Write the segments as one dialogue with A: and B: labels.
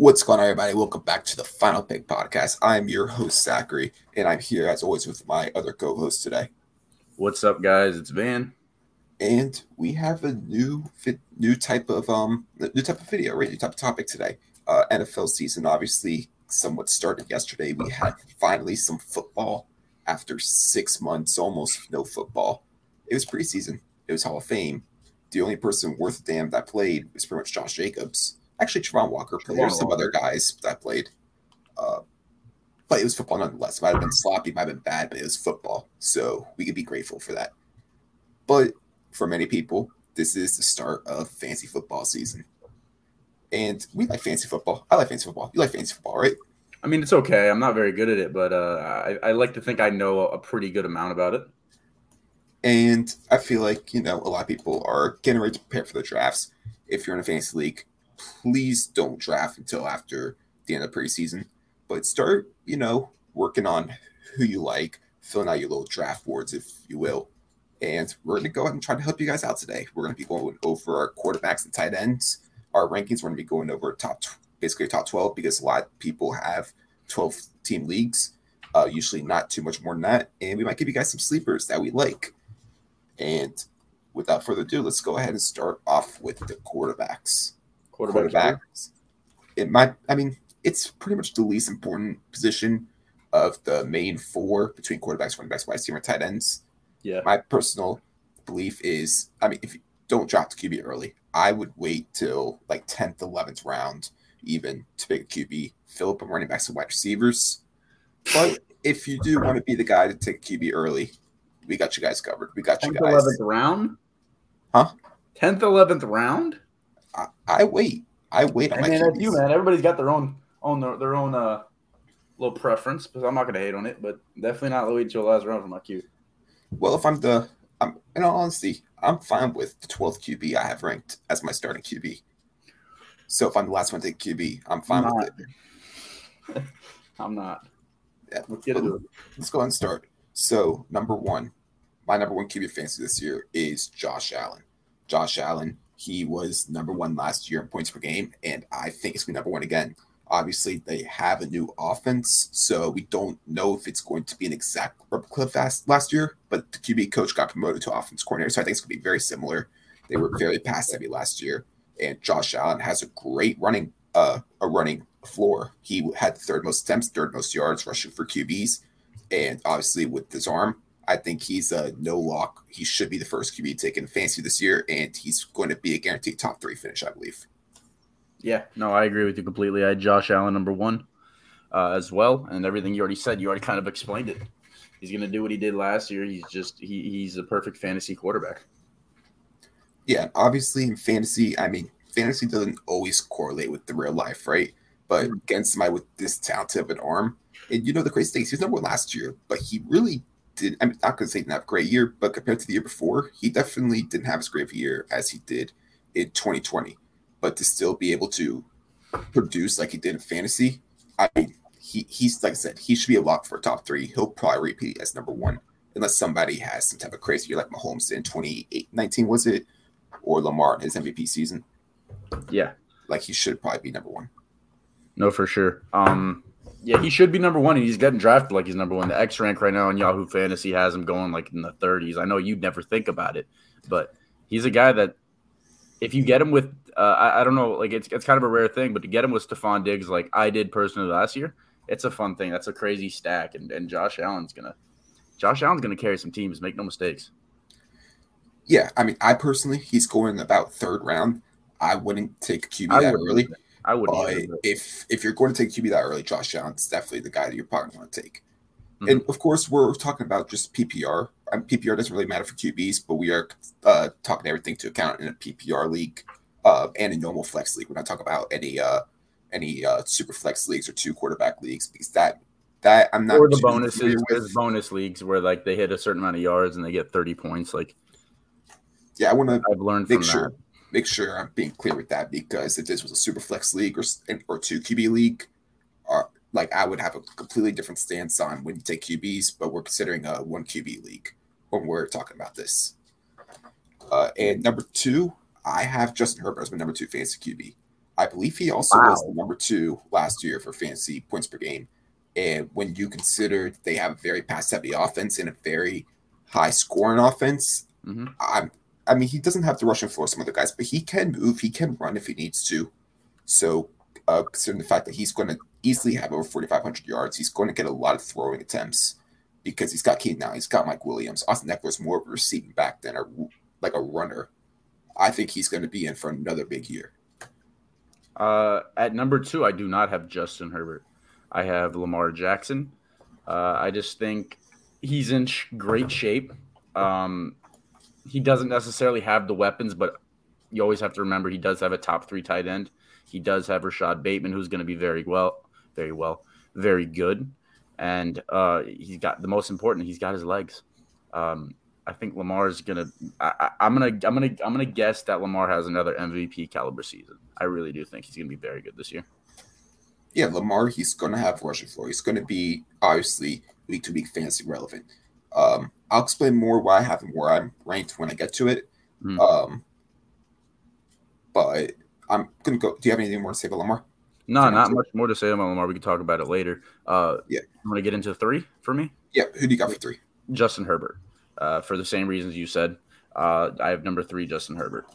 A: What's going on, everybody? Welcome back to the Final Pick Podcast. I'm your host, Zachary, and I'm here as always with my other co host today.
B: What's up, guys? It's Van.
A: And we have a new fit, new type of um new type of video, right? New type of topic today. Uh, NFL season obviously somewhat started yesterday. We had finally some football after six months, almost no football. It was preseason. It was Hall of Fame. The only person worth a damn that played was pretty much Josh Jacobs Actually, Travon Walker played. There's some other guys that played. Uh, but it was football nonetheless. It might have been sloppy, might have been bad, but it was football. So we could be grateful for that. But for many people, this is the start of fancy football season. And we like fancy football. I like fancy football. You like fancy football, right?
B: I mean, it's okay. I'm not very good at it, but uh, I, I like to think I know a pretty good amount about it.
A: And I feel like, you know, a lot of people are getting ready to prepare for the drafts. If you're in a fantasy league, please don't draft until after the end of preseason, but start, you know, working on who you like, filling out your little draft boards, if you will. And we're going to go ahead and try to help you guys out today. We're going to be going over our quarterbacks and tight ends, our rankings. We're going to be going over top, basically top 12 because a lot of people have 12 team leagues, uh, usually not too much more than that. And we might give you guys some sleepers that we like. And without further ado, let's go ahead and start off with the quarterbacks quarterback. It might, I mean, it's pretty much the least important position of the main four between quarterbacks, running backs, wide receiver, tight ends.
B: Yeah.
A: My personal belief is, I mean, if you don't draft QB early, I would wait till like 10th, 11th round even to pick a QB, fill up on running backs and wide receivers. But if you do want to be the guy to take QB early, we got you guys covered. We got you guys.
B: 11th round?
A: Huh?
B: 10th, 11th round?
A: I, I wait. I wait.
B: I mean, that's you, man. Everybody's got their own own their, their own uh little preference, but I'm not gonna hate on it. But definitely not last round for my Q.
A: Well, if I'm the, I'm in all honesty, I'm fine with the 12th QB I have ranked as my starting QB. So if I'm the last one to take QB, I'm fine I'm with
B: it. I'm not.
A: Yeah, let's get into it. Let's go ahead and start. So number one, my number one QB fantasy this year is Josh Allen. Josh Allen he was number one last year in points per game, and I think it's going to be number one again. Obviously, they have a new offense, so we don't know if it's going to be an exact replica of last, year, but the QB coach got promoted to offense coordinator, so I think it's going to be very similar. They were very pass heavy last year, and Josh Allen has a great running uh, a running floor. He had the third most attempts, third most yards rushing for QBs, and obviously with his arm, I think he's a no lock. He should be the first QB taken fancy this year, and he's going to be a guaranteed top three finish, I believe.
B: Yeah, no, I agree with you completely. I had Josh Allen number one uh, as well, and everything you already said, you already kind of explained it. He's going to do what he did last year. He's just he, he's a perfect fantasy quarterback.
A: Yeah, obviously in fantasy, I mean, fantasy doesn't always correlate with the real life, right? But mm-hmm. against somebody with this talented of an arm, and you know the crazy thing, he was number one last year, but he really did. I'm not going to say he didn't have a great year, but compared to the year before, he definitely didn't have as great of a year as he did in 2020. But to still be able to produce like he did in fantasy, I mean, he he's like I said, he should be a lock for a top three. He'll probably repeat as number one unless somebody has some type of crazy year like Mahomes in 2019 was it, or Lamar in his MVP season.
B: Yeah,
A: like he should probably be number one.
B: No, for sure. Um, yeah, he should be number one, and he's getting drafted like he's number one. The X rank right now on Yahoo Fantasy has him going like in the 30s. I know you'd never think about it, but he's a guy that if you get him with, uh, I, I, don't know, like it's it's kind of a rare thing, but to get him with Stefon Diggs like I did personally last year, it's a fun thing. That's a crazy stack, and and Josh Allen's gonna, Josh Allen's gonna carry some teams. Make no mistakes.
A: Yeah, I mean, I personally, he's going about third round. I wouldn't take QB that early.
B: I would. But
A: if if you're going to take QB that early, Josh Allen's definitely the guy that you're probably going to take. Mm-hmm. And of course, we're talking about just PPR. I mean, PPR doesn't really matter for QBs, but we are uh, talking everything to account in a PPR league uh, and a normal flex league. We're not talking about any uh, any uh, super flex leagues or two quarterback leagues because that that I'm not.
B: Or the bonuses, there's bonus leagues where like they hit a certain amount of yards and they get 30 points. Like,
A: yeah, I want to.
B: I've learned make
A: sure.
B: That
A: make sure I'm being clear with that because if this was a super flex league or or two QB league, uh, like I would have a completely different stance on when you take QBs, but we're considering a one QB league when we're talking about this. Uh, and number two, I have Justin Herbert as my number two fantasy QB. I believe he also
B: Wow.
A: was the number two last year for fantasy points per game. And when you consider they have a very pass heavy offense and a very high scoring offense,
B: hmm
A: I'm, I mean, he doesn't have the rushing floor some other guys, but he can move, he can run if he needs to. So, uh, considering the fact that he's going to easily have over 4,500 yards, he's going to get a lot of throwing attempts because he's got Keenan now, he's got Mike Williams. Austin Ekeler's more of a receiving back than a like a runner. I think he's going to be in for another big year.
B: Uh, at number two, I do not have Justin Herbert. I have Lamar Jackson. Uh, I just think he's in sh- great shape. Um, he doesn't necessarily have the weapons, but you always have to remember he does have a top three tight end. He does have Rashod Bateman, who's going to be very well, very well, very good, and uh, he's got the most important. He's got his legs. Um, I think Lamar is gonna. I, I'm gonna. I'm gonna. I'm gonna guess that Lamar has another MVP caliber season. I really do think he's gonna be very good this year.
A: Yeah, Lamar, he's going to have rushing floor. He's going to be obviously week to week fantasy relevant. Um, I'll explain more why I have him where I'm ranked when I get to it.
B: Hmm.
A: Um, but I'm going to go. Do you have anything more to say about Lamar?
B: No, not much more to say about Lamar. We can talk about it later. Uh,
A: Yeah.
B: I'm gonna get into three for me.
A: Yeah, who do you got for three?
B: Justin Herbert. Uh, for the same reasons you said. Uh, I have number three, Justin Herbert.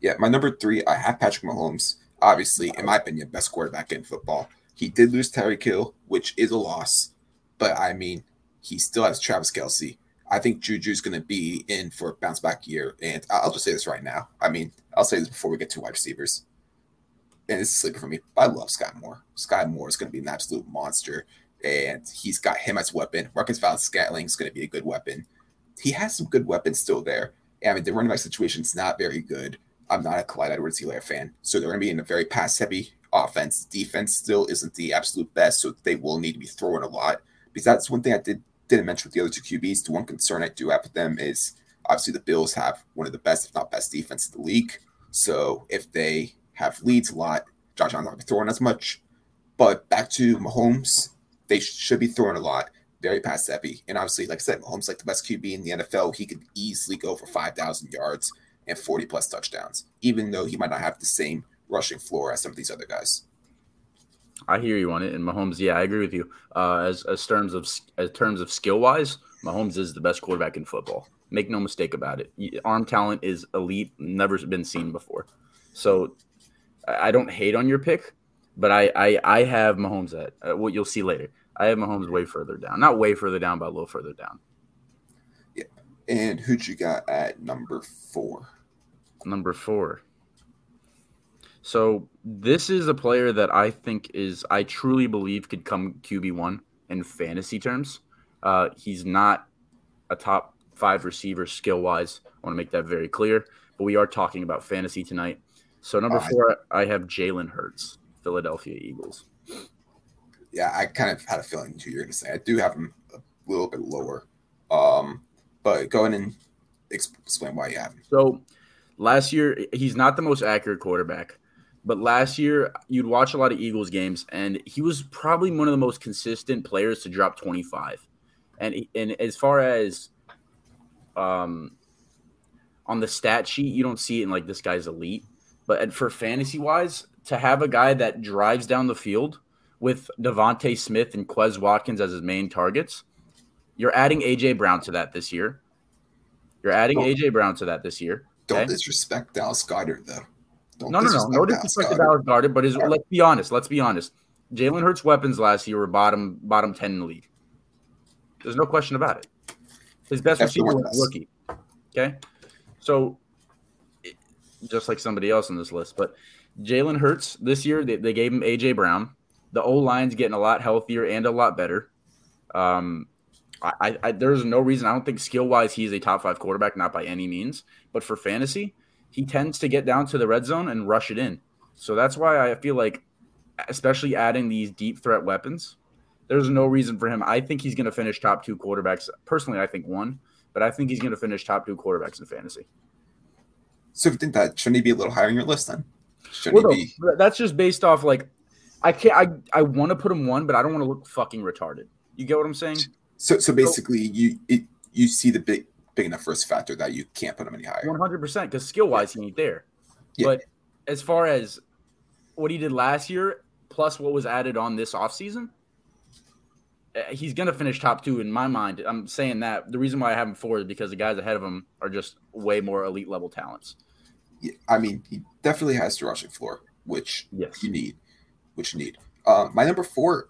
A: Yeah, my number three, I have Patrick Mahomes. Obviously, in my opinion, best quarterback in football. He did lose Tyreek Hill, which is a loss, but I mean, he still has Travis Kelce. I think Juju's going to be in for a bounce back year, and I'll just say this right now. I mean, I'll say this before we get to wide receivers, and it's a sleeper for me. I love Sky Moore. Sky Moore is going to be an absolute monster, and he's got him as weapon. Marquez Valdes-Scantling is going to be a good weapon. He has some good weapons still there. I mean, the running back situation is not very good. I'm not a Clyde Edwards-Helaire fan. So they're going to be in a very pass heavy offense. Defense still isn't the absolute best, so they will need to be throwing a lot. Because that's one thing I did, didn't mention with the other two QBs. The one concern I do have with them is obviously the Bills have one of the best, if not best, defense in the league. So if they have leads a lot, Josh Allen's not be throwing as much. But back to Mahomes, they should be throwing a lot, very pass heavy. And obviously, like I said, Mahomes like the best QB in the NFL. He could easily go for 5,000 yards and 40 plus touchdowns, even though he might not have the same rushing floor as some of these other guys.
B: I hear you on it, and Mahomes. Yeah, I agree with you. Uh, as as terms of as terms of skill wise, Mahomes is the best quarterback in football. Make no mistake about it. Arm talent is elite, never been seen before. So I don't hate on your pick, but I I, I have Mahomes at uh, what you'll see later. I have Mahomes way further down, not way further down, but a little further down. Yeah.
A: And who'd you got at number four?
B: Number four. So this is a player that I think is I truly believe could come QB one in fantasy terms. Uh, he's not a top five receiver skill wise. I want to make that very clear. But we are talking about fantasy tonight. So number
A: Uh,
B: four, I have Jalen Hurts, Philadelphia Eagles.
A: Yeah, I kind of had a feeling too. you're going to say. I do have him a little bit lower. Um, but go ahead and explain why you have him.
B: So last year, he's not the most accurate quarterback, but last year you'd watch a lot of Eagles games, and he was probably one of the most consistent players to drop 25. And and as far as um on the stat sheet, you don't see it in like this guy's elite, but for fantasy wise, to have a guy that drives down the field with DeVonta Smith and Quez Watkins as his main targets, you're adding AJ Brown to that this year. You're adding
A: Oh.
B: AJ Brown to that this year.
A: Don't
B: Okay.
A: disrespect Dallas Goedert, though. Don't
B: No, no, no, no disrespect to. Dallas Goedert, but
A: All right.
B: let's be honest. Let's be honest. Jalen Hurts' weapons last year were bottom bottom ten in the league. There's no question about it. His best receiver was
A: of
B: a
A: the
B: rookie. Okay, so just like somebody else on this list, but Jalen Hurts this year they, they gave him AJ Brown. The O line's getting a lot healthier and a lot better. Um, I, I there's no reason I don't think skill wise he's a top five quarterback, not by any means, but for fantasy, he tends to get down to the red zone and rush it in. So that's why I feel like, especially adding these deep threat weapons, there's no reason for him. I think he's going to finish top two quarterbacks. Personally, I think one, but I think he's going to finish top two quarterbacks in fantasy.
A: So if you think that, shouldn't he be a little higher on your list then? Shouldn't
B: Well,
A: he
B: no,
A: be?
B: that's just based off like, I can't. I I want to put him one, but I don't want to look fucking retarded. You get what I'm saying?
A: So, so basically, you it, you see the big big enough risk factor that you can't put him any higher.
B: One hundred percent. Because skill wise, he ain't there.
A: Yeah.
B: But as far as what he did last year, plus what was added on this offseason, eh, he's going to finish top two in my mind. I'm saying that the reason why I have him four is because the guys ahead of him are just way more elite level talents.
A: Yeah, I mean, he definitely has the rushing floor, which
B: Yes.
A: you need, which you need. Uh, my number four,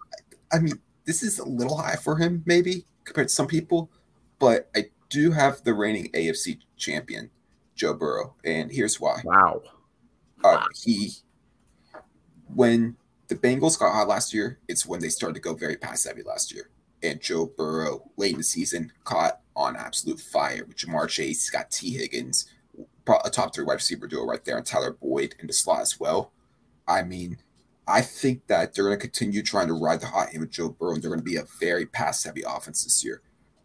A: I mean, this is a little high for him, maybe compared to some people, but I do have the reigning AFC champion, Joe Burrow, and here's why.
B: Wow.
A: Uh, he, when the Bengals got hot last year, it's when they started to go very pass heavy last year. And Joe Burrow, late in the season, caught on absolute fire with Ja'Marr Chase. Got Tee Higgins, a top three wide receiver duo right there, and Tyler Boyd in the slot as well. I mean, I think that they're going to continue trying to ride the hot hand with Joe Burrow, and they're going to be a very pass heavy offense this year.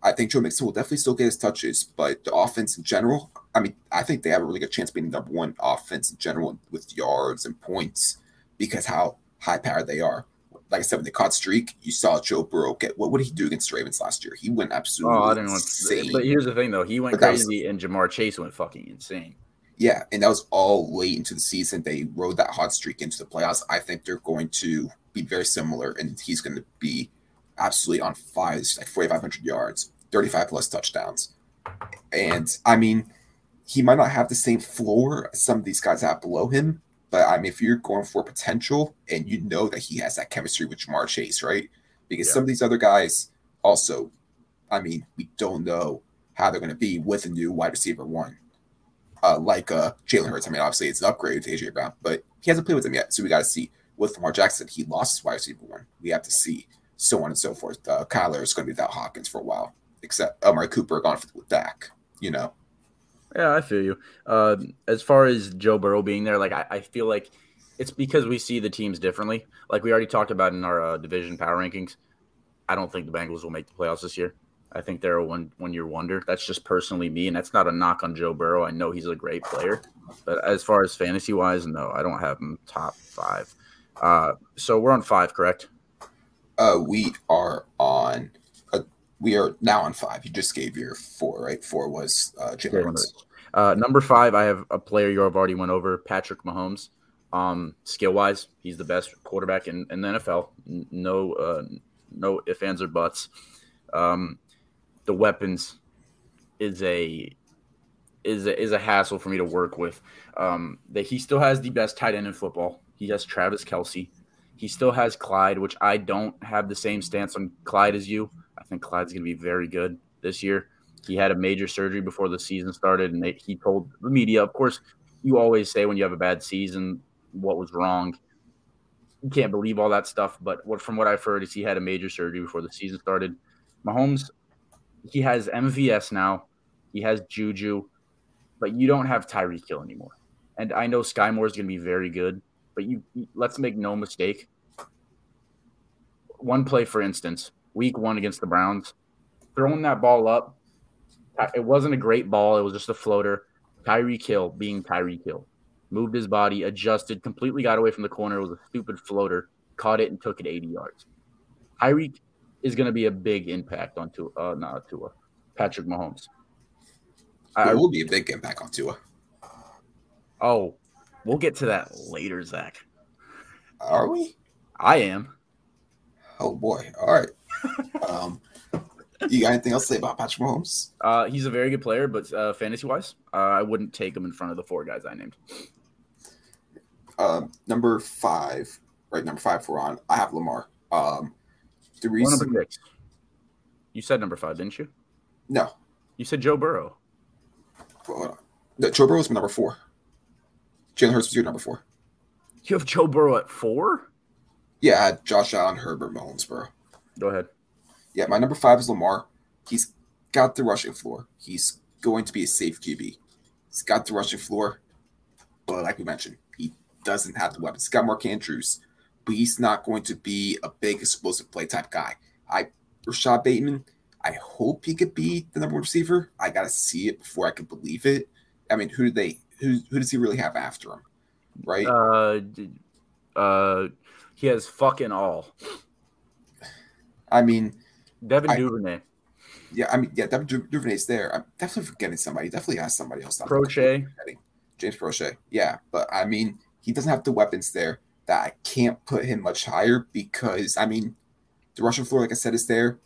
A: I think Joe Mixon will definitely still get his touches, but the offense in general, I mean, I think they have a really good chance being the number one offense in general with yards and points because how high powered they are. Like I said, when they caught streak, you saw Joe Burrow get what, what did he do against the Ravens last year? He went absolutely
B: Oh, I didn't want
A: insane.
B: But here's the thing, though. He went
A: But that was-
B: crazy, and Ja'Marr Chase went fucking insane.
A: Yeah, and that was all late into the season. They rode that hot streak into the playoffs. I think they're going to be very similar, and he's going to be absolutely on fire. It's like 4,500 yards, 35 plus touchdowns. And I mean, he might not have the same floor as some of these guys have below him, but I mean, if you're going for potential and you know that he has that chemistry with Ja'Marr Chase, right? Because
B: Yeah.
A: some of these other guys also, I mean, we don't know how they're going to be with a new wide receiver one uh, like uh, Jalen Hurts. I mean, obviously it's an upgrade to AJ Brown, but he hasn't played with him yet. So we got to see. With Lamar Jackson, he lost his wide receiver one. We have to see, so on and so forth. Uh, Kyler is going to be without Hawkins for a while, except Amari Cooper gone with Dak. You know,
B: Yeah, I feel you. Uh, as far as Joe Burrow being there, like I, I feel like it's because we see the teams differently. Like we already talked about in our uh, division power rankings. I don't think the Bengals will make the playoffs this year. I think they're a one one year wonder. That's just personally me, and that's not a knock on Joe Burrow. I know he's a great player, but as far as fantasy wise, no, I don't have him top five. Uh, so we're on five, correct?
A: uh, we are on. We are now on five. You just gave your four, right? Four was uh, Jalen Hurts.
B: Uh, number five, I have a player you have already went over, Patrick Mahomes. Um, skill wise, he's the best quarterback in, in the NFL. No, uh, no ifs, ands, or buts. Um, the weapons is a is a, is a hassle for me to work with. Um, that he still has the best tight end in football. He has Travis Kelce. He still has Clyde, which I don't have the same stance on Clyde as you. I think Clyde's going to be very good this year. He had a major surgery before the season started, and they, he told the media, of course, you always say when you have a bad season what was wrong. You can't believe all that stuff, but what from what I've heard is he had a major surgery before the season started. Mahomes, he has MVS now, he has Juju, but you don't have Tyreek Hill anymore. And I know Sky Moore is going to be very good, but you let's make no mistake. One play, for instance, week one against the Browns, throwing that ball up, it wasn't a great ball. It was just a floater. Tyreek Hill being Tyreek Hill moved his body, adjusted, completely got away from the corner. It was a stupid floater, caught it and took it 80 yards. Tyreek is going to be a big impact on Tua, uh, not Tua, Patrick Mahomes. I,
A: It will be a big impact on Tua.
B: oh, we'll get to that later, Zach.
A: Are we?
B: I am.
A: Oh boy! All right. Um, you got anything else to say about Patrick Mahomes?
B: Uh, he's a very good player, but uh, fantasy wise, uh, I wouldn't take him in front of the four guys I named.
A: Um, number five, right? Number five for on. I have Lamar. Um, the reason,
B: number six. You said number five, didn't you?
A: no,
B: You said Joe Burrow.
A: hold. No, Joe Burrow was number four. Jalen Hurts was your number four.
B: You have Joe Burrow at four?
A: Yeah, I had Josh Allen, Herbert, Mahomes, bro.
B: Go ahead.
A: Yeah, my number five is Lamar. He's got the rushing floor. He's going to be a safe QB. He's got the rushing floor, but like we mentioned, he doesn't have the weapons. He's got Mark Andrews, but he's not going to be a big explosive play type guy. I Rashod Bateman. I hope he could be the number one receiver. I gotta see it before I can believe it. I mean, who do they? Who who does he really have after him? Right?
B: Uh, uh, he has fucking all.
A: I mean,
B: Devin
A: I-
B: Duvernay,
A: yeah. I mean, yeah. Devin Du- Duvernay's there. I'm definitely forgetting somebody. Definitely has somebody else. Proche. James Proche. Yeah, but I mean, he doesn't have the weapons there that I can't put him much higher because I mean the rushing floor, like I said, is there.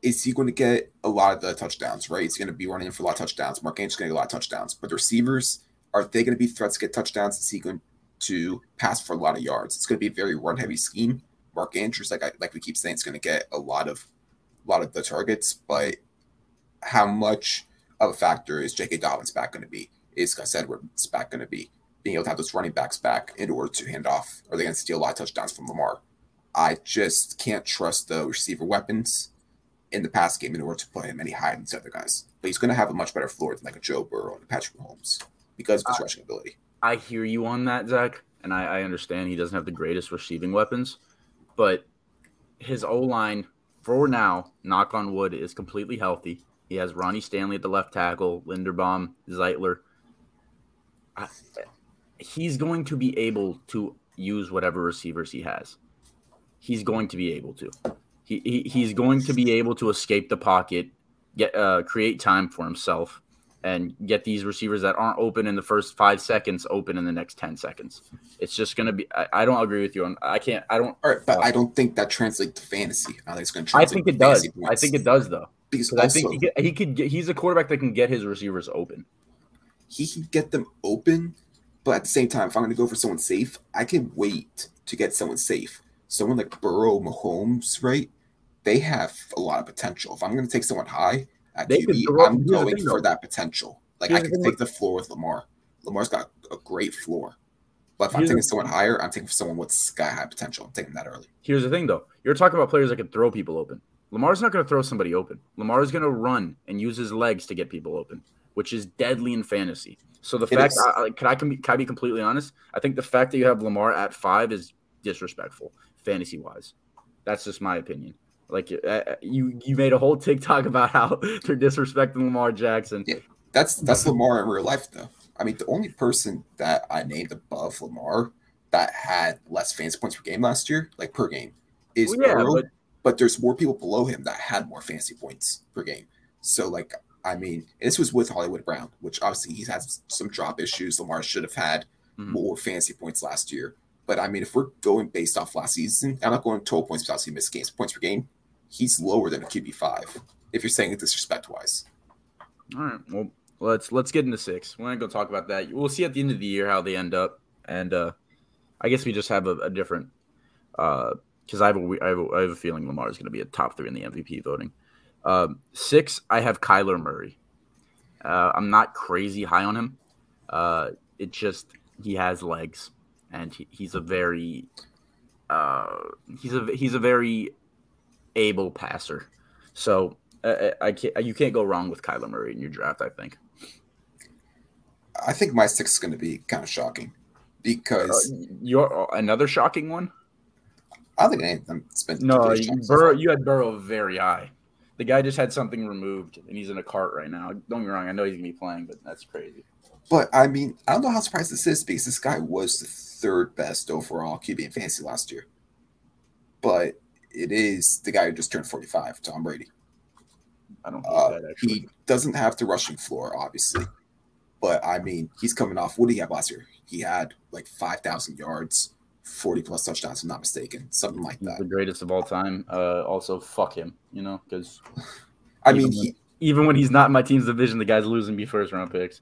A: Is he going to get a lot of the touchdowns, right? He's going to be running for a lot of touchdowns. Mark Andrews going to get a lot of touchdowns. But the receivers, are they going to be threats to get touchdowns? Is he going to pass for a lot of yards? It's going to be a very run heavy scheme. Mark Andrews, like I, like we keep saying, is going to get a lot of a lot of the targets, but how much of a factor is J.K. Dobbins back going to be? Is Gus Edwards back going to be? Being able to have those running backs back in order to hand off? Are they going to steal a lot of touchdowns from Lamar? I just can't trust the receiver weapons in the pass game in order to put him any higher than the other guys. But he's going to have a much better floor than like a Joe Burrow and Patrick Mahomes because of his rushing ability.
B: I hear you on that, Zach, and I, I understand he doesn't have the greatest receiving weapons, but his O line for now, knock on wood, is completely healthy. He has Ronnie Stanley at the left tackle, Linderbaum, Zeitler. He's going to be able to use whatever receivers he has. He's going to be able to. He, he he's going to be able to escape the pocket, get uh, create time for himself, and get these receivers that aren't open in the first five seconds open in the next ten seconds. It's just going to be. I, I, don't agree with you on. I can't. I don't.
A: All right, but uh, I don't think that translates to fantasy. I think it's going to.
B: I think it does. Points. I think it does though. Because also, I think he, get, he could. Get, he's a quarterback that can get his receivers open.
A: He can get them open, but at the same time, if I'm going to go for someone safe, I can wait to get someone safe. Someone like Burrow, Mahomes, right? They have a lot of potential. If I'm going to take someone high at they QB, I'm going thing, for though. that potential. Like Here's I can take the floor with Lamar. Lamar's got a great floor. But if I'm taking someone higher, I'm taking someone with sky high potential. I'm taking that early.
B: Here's the thing, though. You're talking about players that can throw people open. Lamar's not going to throw somebody open. Lamar's going to run and use his legs to get people open, which is deadly in fantasy. So the it fact, I, can I can, be, can I be completely honest? I think the fact that you have Lamar at five is disrespectful, fantasy wise. That's just my opinion. Like uh, uh, you, you made a whole TikTok about how they're disrespecting Lamar Jackson.
A: Yeah, that's that's Lamar in real life, though. I mean, the only person that I named above Lamar that had less fantasy points per game last year, like per game, is well, yeah, Burrow. But, but there's more people below him that had more fantasy points per game. So, like, I mean, this was with Hollywood Brown, which obviously he has some drop issues. Lamar should have had mm-hmm. more fantasy points last year. But I mean, if we're going based off last season, I'm not going total points because he missed games, points per game. He's lower than a QB five. If you're saying it disrespect wise.
B: All right. Well, let's let's get into six. We're not gonna go talk about that. We'll see at the end of the year how they end up, and uh I guess we just have a, a different uh because I have a I have a, I have a feeling Lamar is to be a top three in the MVP voting. Um, six, I have Kyler Murray. Uh, I'm not crazy high on him. Uh, it just he has legs, and he, he's a very uh, he's a he's a very able passer. So uh, I can't you can't go wrong with Kyler Murray in your draft. I think.
A: I think my six is going to be kind of shocking because
B: uh, you're another shocking one.
A: I don't think any of them spent.
B: No, you, Burrow, you had Burrow very high. The guy just had something removed, and he's in a cart right now. Don't get me wrong. I know he's gonna be playing, but that's crazy.
A: But I mean, I don't know how surprised this is because this guy was the third best overall QB in fantasy last year. But it is the guy who just turned forty-five, Tom Brady.
B: I don't uh.
A: He doesn't have the rushing floor, obviously. But I mean, he's coming off. What did he have last year? He had like five thousand yards 40 plus touchdowns, if I'm not mistaken, something like that.
B: the greatest of all time. Uh, also, fuck him, you know, because
A: I mean, he,
B: even when he's not in my team's division, the guy's losing me first round picks.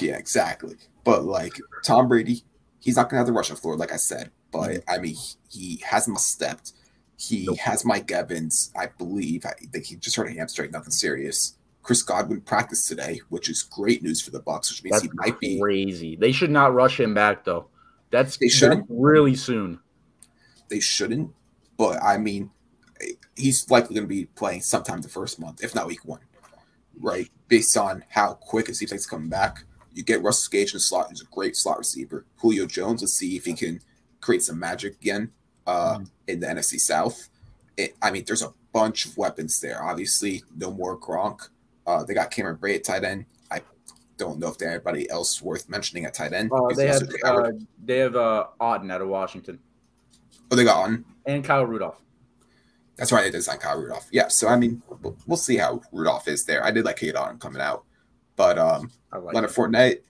A: Yeah, exactly. But like Tom Brady, he's not gonna have the rushing floor, like I said. But mm-hmm. I mean, he, he hasn't stepped. He nope. has Mike Evans, I believe. I think he just hurt a hamstring, nothing serious. Chris Godwin practiced today, which is great news for the Bucs, which means That's he might
B: be crazy. They should not rush him back though. That's they shouldn't really soon.
A: They shouldn't, but I mean, he's likely going to be playing sometime the first month, if not week one, right? Based on how quick it seems like it's coming back. You get Russell Gage in the slot, who's a great slot receiver. Julio Jones, let's see if he can create some magic again uh, mm-hmm. in the NFC South. It, I mean, there's a bunch of weapons there. Obviously, no more Gronk. Uh, they got Cameron Brate at tight end I don't know if there's anybody else worth mentioning at tight end.
B: Uh, they, have, uh, they have uh, Otton out of Washington.
A: Oh, they got Otton
B: and Kyle Rudolph.
A: That's right, they did sign Kyle Rudolph. Yeah, so I mean, we'll, we'll see how Rudolph is there. I did like Cade Otton coming out, but um, like Leonard it. Fournette,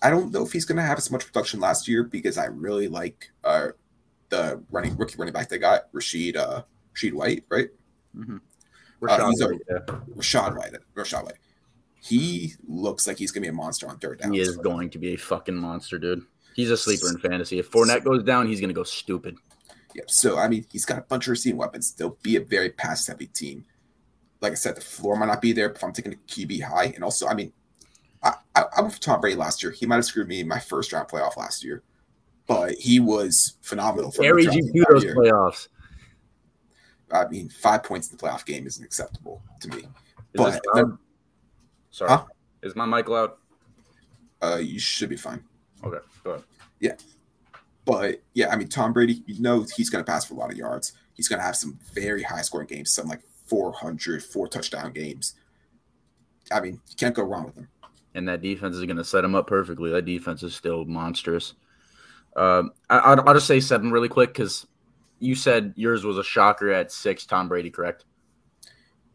A: I don't know if he's going to have as much production last year because I really like uh, the running rookie running back they got, Rachaad uh, Rachaad White, right?
B: Mm-hmm.
A: Uh, he's a-
B: yeah.
A: Rachaad White. Rachaad White. He looks like he's going to be a monster on third down.
B: He is going to be a fucking monster, dude. He's a sleeper in fantasy. If Fournette goes down, he's gonna go stupid.
A: Yep. So I mean, he's got a bunch of receiving weapons. They'll be a very pass heavy team. Like I said, the floor might not be there, but if I'm taking a QB high, and also, I mean, I, I, I went for Tom Brady last year. He might have screwed me in my first round playoff last year, but he was phenomenal. for
B: Carried
A: rookie
B: you through those
A: year.
B: playoffs.
A: I mean, five points in the playoff game isn't acceptable to me.
B: Is
A: But
B: this loud? Sorry,
A: Huh?
B: is my mic loud?
A: uh, you should be fine.
B: Okay, go ahead.
A: Yeah, but yeah, I mean, Tom Brady, you know, he's going to pass for a lot of yards. He's going to have some very high scoring games, some like 400, four touchdown games. I mean, you can't go wrong with him.
B: and that defense is going to set him up perfectly. That defense is still monstrous. Um, I, I'll, I'll just say seven really quick because you said yours was a shocker at six. Tom Brady, correct?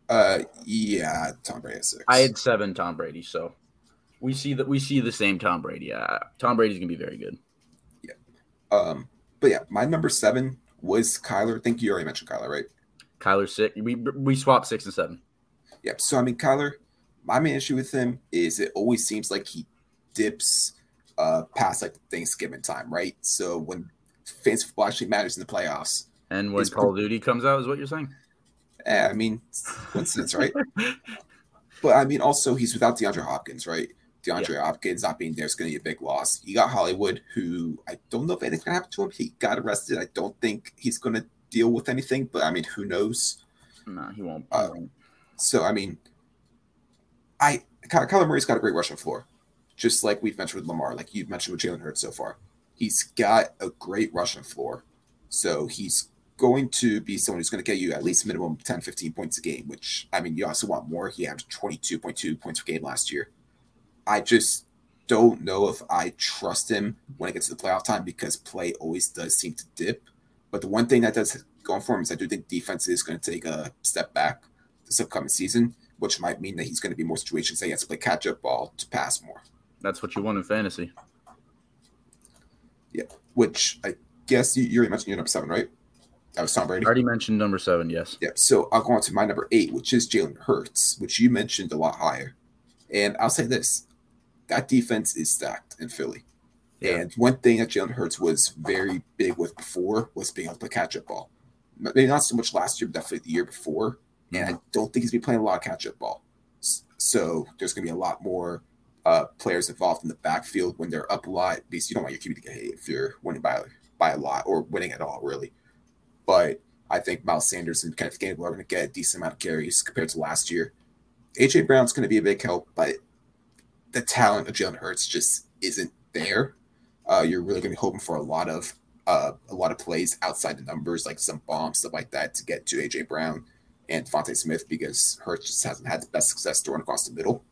A: Uh, yeah, Tom Brady at six.
B: I had seven. Tom Brady. So we see that we see the same Tom Brady. Uh, Tom Brady's going to be very good. Yeah.
A: um, but yeah, my number seven was Kyler. I think you already mentioned Kyler, right?
B: Kyler six. We we swapped six and seven.
A: Yep. So I mean, Kyler, my main issue with him is it always seems like he dips uh past like Thanksgiving time, right? So when fantasy football actually matters in the playoffs,
B: And when Call of Duty comes out, is what you're saying?
A: eh, I mean, coincidence, right? But I mean, also he's without DeAndre Hopkins, right? DeAndre Hopkins not being there is going to be a big loss. You got Hollywood, who I don't know if anything's going to happen to him. He got arrested. I don't think he's going to deal with anything, but I mean, who knows?
B: no, he won't.
A: Uh, So I mean, I Ky- Kyler Murray's got a great rushing floor, just like we've mentioned with Lamar, like you've mentioned with Jalen Hurts so far. He's got a great rushing floor, so he's going to be someone who's going to get you at least minimum 10, 15 points a game. Which I mean, you also want more. He point two points per game last year. I just don't know if I trust him when it gets to the playoff time because play always does seem to dip. But the one thing that does going for him is I do think defense is going to take a step back this upcoming season, which might mean that he's going to be more situations that he has to play catch up ball to pass more.
B: That's what you want in fantasy.
A: Yeah, which I guess you, you already mentioned your number seven, right? That was Tom
B: I
A: Brady.
B: already mentioned number seven. Yes.
A: Yeah. So I'll go on to my number eight, which is Jalen Hurts, which you mentioned a lot higher. And I'll say this that defense is stacked in Philly.
B: Yeah.
A: And one thing that Jalen Hurts was very big with before was being able to catch up ball. Maybe not so much last year, but definitely the year before. And mm-hmm. I don't think he's been playing a lot of catch up ball. So there's going to be a lot more uh, players involved in the backfield when they're up a lot because you don't want your QB to get hit if you're winning by, by a lot or winning at all, really. But I think Miles Sanders and Kenneth Gainwell are going to get a decent amount of carries compared to last year. AJ Brown's going to be a big help, but the talent of Jalen Hurts just isn't there. Uh, you're really going to be hoping for a lot of uh, a lot of plays outside the numbers, like some bombs, stuff like that, to get to AJ Brown and DeVonta Smith because Hurts just hasn't had the best success throwing across the middle.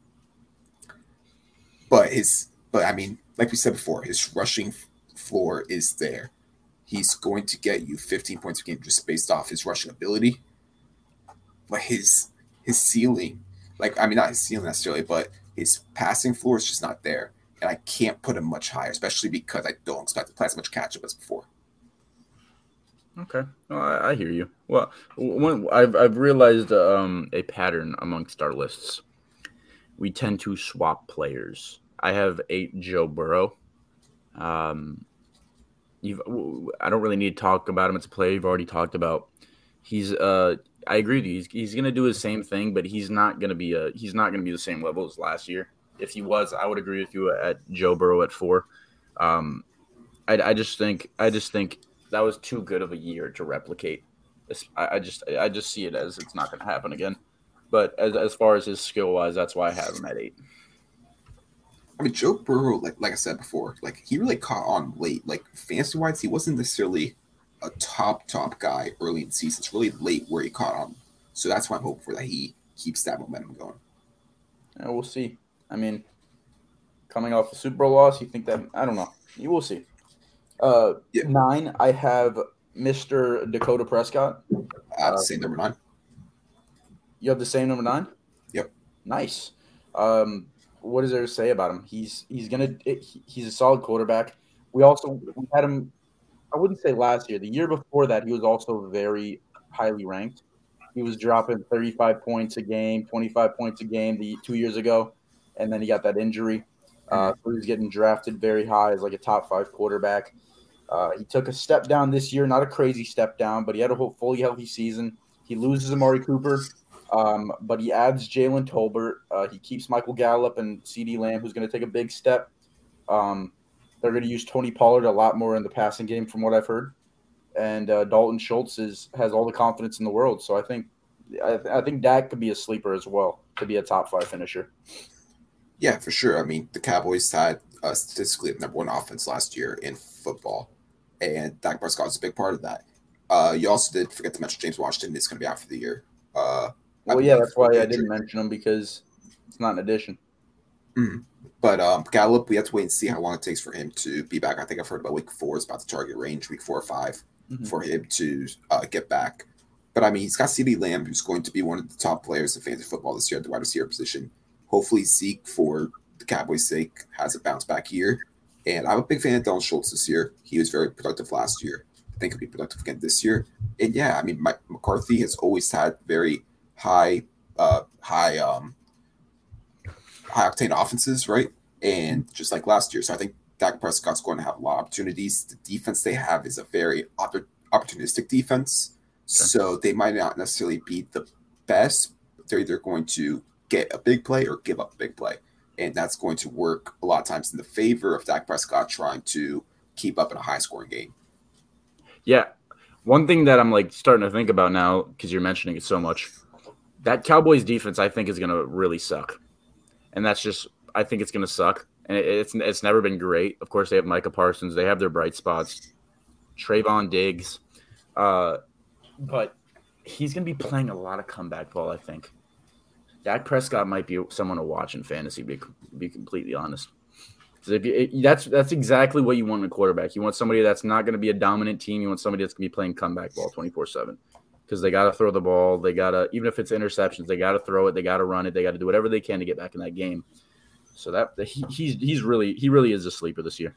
A: But his, but I mean, like we said before, his rushing floor is there. He's going to get you 15 points per game just based off his rushing ability. But his his ceiling, like I mean, not his ceiling necessarily, but his passing floor is just not there. And I can't put him much higher, especially because I don't expect to play as much catch up as before.
B: Okay, well, I, I hear you. Well, I've I've realized um, a pattern amongst our lists. We tend to swap players. I have eight Joe Burrow. Um, you've I don't really need to talk about him. It's a player you've already talked about. He's uh, I agree with you. He's, he's gonna do his same thing, but he's not gonna be a he's not gonna be the same level as last year. If he was, I would agree with you at Joe Burrow at four. Um, I, I just think I just think that was too good of a year to replicate. I, I just I just see it as it's not going to happen again. But as, as far as his skill wise, that's why I have him at eight.
A: I mean, Joe Burrow, like like I said before, like he really caught on late. Like fantasy wise, he wasn't necessarily a top top guy early in the season. It's really late where he caught on. So that's why I'm hoping for that he keeps that momentum going.
B: Yeah, we'll see. I mean, coming off a Super Bowl loss, you think that I don't know. You will see. Uh,
A: Yeah.
B: nine. I have Mr. Dakota Prescott. Uh,
A: to say number nine.
B: You have the same number nine.
A: Yep.
B: Nice. Um, what is there to say about him? He's he's gonna he's a solid quarterback. We also we had him. I wouldn't say last year. The year before that, he was also very highly ranked. He was dropping 35 points a game, 25 points a game the two years ago, and then he got that injury. Uh, so he was getting drafted very high as like a top five quarterback. Uh, he took a step down this year, not a crazy step down, but he had a whole fully healthy season. He loses Amari Cooper, um, but he adds Jalen Tolbert. Uh, he keeps Michael Gallup and CeeDee Lamb, who's going to take a big step. Um, they're going to use Tony Pollard a lot more in the passing game, from what I've heard. And uh, Dalton Schultz is, has all the confidence in the world. So I think I, I think Dak could be a sleeper as well to be a top five finisher.
A: Yeah, for sure. I mean, the Cowboys had uh, statistically the number one offense last year in football, and Dak Prescott is a big part of that. Uh, you also did forget to mention James Washington is going to be out for the year. Uh,
B: well, yeah, that's why I didn't mention him because it's not an addition.
A: Mm-hmm. But um, Gallup, we have to wait and see how long it takes for him to be back. I think I've heard about week four is about the target range, week four or 5 mm-hmm. for him to uh, get back. But I mean, he's got CeeDee Lamb, who's going to be one of the top players in fantasy football this year at the wide receiver position. Hopefully, Zeke, for the Cowboys' sake, has a bounce back year. And I'm a big fan of Dalton Schultz this year. He was very productive last year. I think he'll be productive again this year. And yeah, I mean, Mike McCarthy has always had very high, uh, high, um, high octane offenses, right? And just like last year, so I think Dak Prescott's going to have a lot of opportunities. The defense they have is a very opportunistic defense, okay. so they might not necessarily be the best. But they're either going to get a big play or give up a big play, and that's going to work a lot of times in the favor of Dak Prescott trying to keep up in a high scoring game.
B: Yeah, one thing that I'm like starting to think about now because you're mentioning it so much, that Cowboys defense I think is going to really suck, and that's just I think it's going to suck, and it, it's it's never been great. Of course, they have Micah Parsons, they have their bright spots, Trevon Diggs, uh, but he's going to be playing a lot of comeback ball. I think Dak Prescott might be someone to watch in fantasy. Be be completely honest. You, that's that's exactly what you want in a quarterback. You want somebody that's not going to be a dominant team. You want somebody that's going to be playing comeback ball twenty four seven because they got to throw the ball. They got to even if it's interceptions, they got to throw it. They got to run it. They got to do whatever they can to get back in that game. So that he, he's he's really he really is a sleeper this year.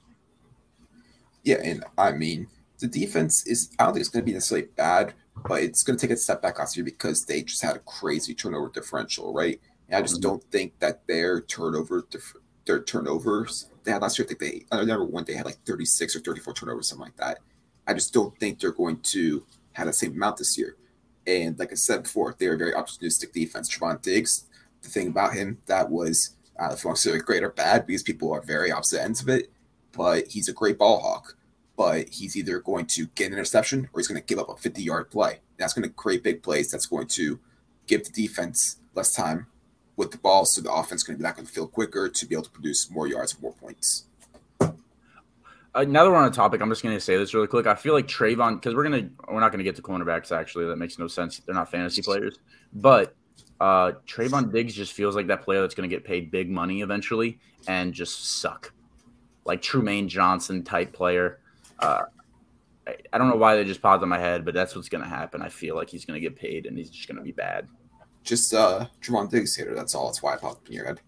A: Yeah, and I mean the defense is I don't think it's going to be necessarily bad, but it's going to take a step back last year because they just had a crazy turnover differential, right? And I just mm-hmm. don't think that their turnover their turnovers they had last year. I think they I remember one day had like 36 or 34 turnovers, something like that. I just don't think they're going to have the same amount this year. And like I said before, they're a very opportunistic defense. Trevon Diggs, the thing about him that was know if you want to say great or bad because people are very opposite ends of it, but he's a great ball hawk. But he's either going to get an interception or he's going to give up a 50 yard play. That's going to create big plays. That's going to give the defense less time with the ball, so the offense is going to be back on the field quicker to be able to produce more yards more points.
B: Now that we're on a topic, I'm just going to say this really quick. I feel like Trevon, because we're gonna we're not going to get to cornerbacks. Actually, that makes no sense. They're not fantasy players, but uh, Trevon Diggs just feels like that player that's going to get paid big money eventually and just suck, like Trumaine Johnson type player. Uh, I, I don't know why they just popped in my head, but that's what's going to happen. I feel like he's going to get paid and he's just going to be bad
A: just uh Javon Diggs hitter. That's all. That's why I popped in your head.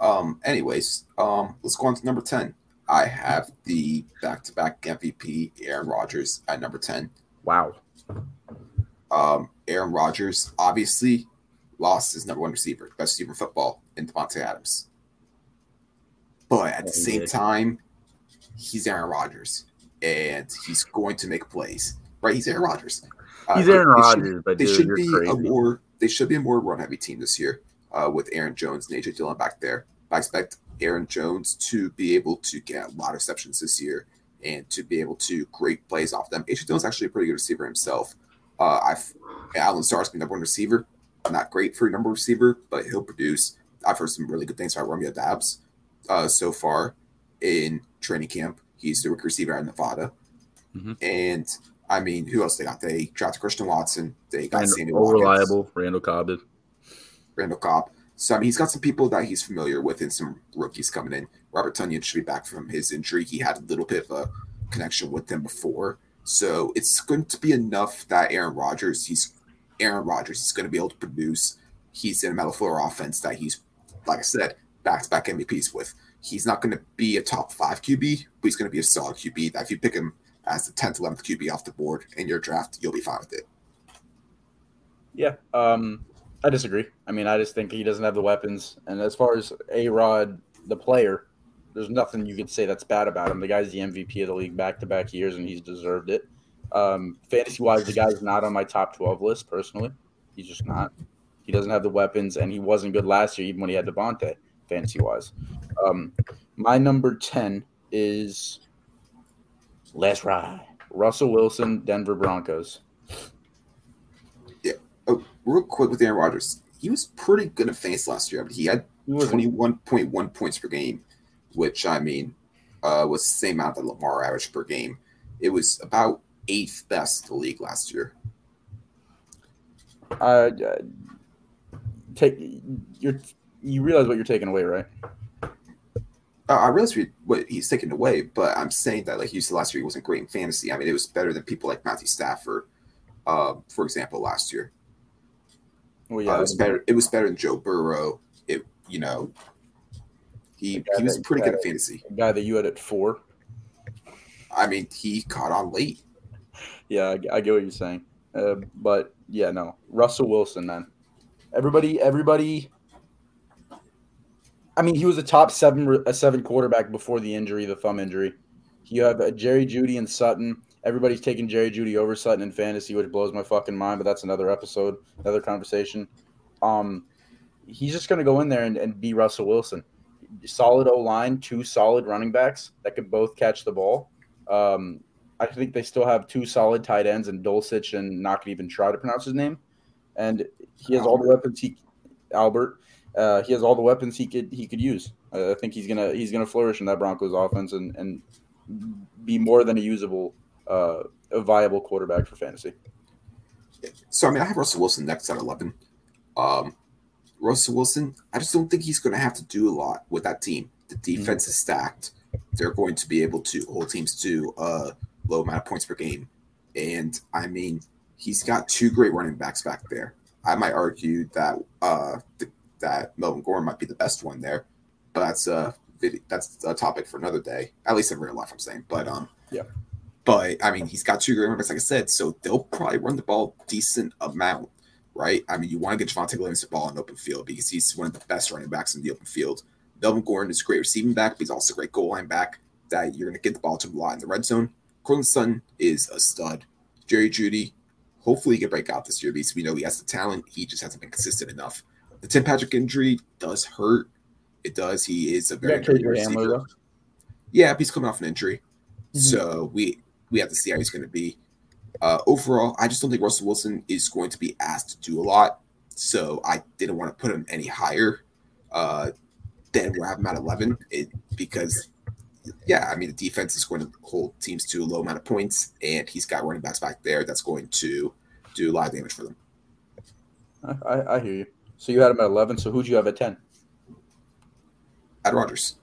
A: Um. Anyways, um, let's go on to number ten. I have the back-to-back MVP Aaron Rodgers at number ten.
B: Wow.
A: Um, Aaron Rodgers obviously lost his number one receiver, best receiver in football in Davante Adams. But at the same time, he's Aaron Rodgers, and he's going to make plays. Right? He's Aaron Rodgers.
B: He's uh, Aaron Rodgers, but
A: they dude, should be crazy. a more they should be a more run heavy team this year uh, with Aaron Jones and AJ Dillon back there. I expect Aaron Jones to be able to get a lot of receptions this year and to be able to great plays off them. AJ Dillon's actually a pretty good receiver himself. Uh, I've Allen Lazard's been number one receiver. Not great for a number receiver, but he'll produce. I've heard some really good things about Romeo Doubs uh, so far in training camp. He's the rookie receiver at Nevada. Mm-hmm. And I mean, who else they got? They drafted Christian Watson. They got Sammy
B: reliable Randall Cobb.
A: Randall Cobb. So I mean, he's got some people that he's familiar with, and some rookies coming in. Robert Tonyan should be back from his injury. He had a little bit of a connection with them before, so it's going to be enough that Aaron Rodgers. He's Aaron Rodgers. He's going to be able to produce. He's in a Metal Floor offense that he's, like I said, back-to-back MVPs with. He's not going to be a top five QB, but he's going to be a solid QB. That if you pick him as the tenth, eleventh QB off the board in your draft, you'll be fine with it.
B: Yeah, um, I disagree. I mean, I just think he doesn't have the weapons. And as far as A Rod, the player, there's nothing you could say that's bad about him. The guy's the MVP of the league back to back years, and he's deserved it. Um, fantasy wise, the guy's not on my top 12 list personally. He's just not. He doesn't have the weapons, and he wasn't good last year, even when he had Davante, fantasy wise. Um, my number 10 is Let's Ride. Russell Wilson, Denver Broncos.
A: Real quick with Aaron Rodgers. He was pretty good at fantasy last year. I mean, he had 21.1 points per game, which, I mean, uh, was the same amount that Lamar averaged per game. It was about eighth best in the league last year.
B: Uh, take you're you realize what you're taking away, right?
A: Uh, I realize what he's taking away, but I'm saying that like you said last year, he wasn't great in fantasy. I mean, it was better than people like Matthew Stafford, uh, for example, last year. Well, yeah, uh, it was better. It was better than Joe Burrow. It, you know, he he was pretty good at fantasy.
B: guy that you had at four.
A: I mean, he caught on late.
B: Yeah, I, I get what you're saying, uh, but yeah, no, Russell Wilson, man. Everybody, everybody. I mean, he was a top seven, a seven quarterback before the injury, the thumb injury. You have uh, Jerry Jeudy and Sutton. Everybody's taking Jerry Jeudy over Sutton in fantasy, which blows my fucking mind. But that's another episode, another conversation. Um, he's just going to go in there and, and be Russell Wilson. Solid O line, two solid running backs that can both catch the ball. Um, I think they still have two solid tight ends and Dulcich and not to even try to pronounce his name. And he has all the weapons he Albert. Uh, he has all the weapons he could he could use. I think he's gonna he's gonna flourish in that Broncos offense and and be more than a usable, uh, a viable quarterback for fantasy.
A: So I mean, I have Russell Wilson next at eleven. Um, Russell Wilson, I just don't think he's going to have to do a lot with that team. The defense mm-hmm. is stacked. They're going to be able to hold teams to a low amount of points per game, and I mean, he's got two great running backs back there. I might argue that uh, the, that Melvin Gordon might be the best one there, but that's a that's a topic for another day. At least in real life, I'm saying. But um,
B: yeah.
A: But I mean, he's got two great running like I said, so they'll probably run the ball decent amount, right? I mean, you want to get Javonte Williams the ball in open field because he's one of the best running backs in the open field. Melvin Gordon is a great receiving back, but he's also a great goal line back that you're going to get the ball to a lot in the red zone. Courtland Sutton is a stud. Jerry Jeudy, hopefully he can break out this year because we know he has the talent. He just hasn't been consistent enough. The Tim Patrick injury does hurt. It does. He is a very good receiver. Yeah, he's coming off an injury. Mm-hmm. So we we have to see how he's going to be. Uh, overall, I just don't think Russell Wilson is going to be asked to do a lot. So I didn't want to put him any higher uh, than I have him at 11 it, because yeah, I mean, the defense is going to hold teams to a low amount of points, and he's got running backs back there that's going to do a lot of damage for them.
B: I, I hear you. So you had him at 11. So who'd you have at 10?
A: At Rodgers.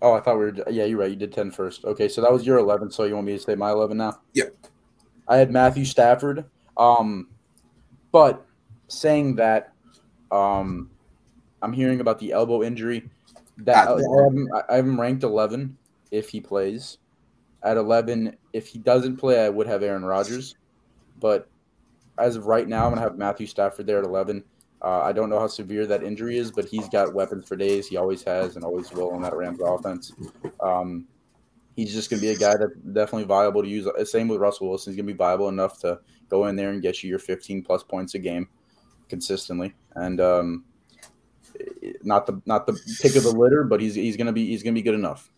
B: Oh, I thought we were. Yeah, you're right. You did 10 first. Okay, so that was your 11. So you want me to say my 11 now?
A: Yep.
B: I had Matthew Stafford. Um, but saying that, um, I'm hearing about the elbow injury. That I have, him, I have him ranked 11 if he plays. At 11, if he doesn't play, I would have Aaron Rodgers. But as of right now, I'm gonna have Matthew Stafford there at 11. Uh, I don't know how severe that injury is, but he's got weapons for days. He always has and always will on that Rams offense. Um, he's just going to be a guy that's definitely viable to use. Same with Russell Wilson. He's going to be viable enough to go in there and get you your 15 plus points a game consistently. And um, not the not the pick of the litter, but he's he's gonna be he's gonna be good enough.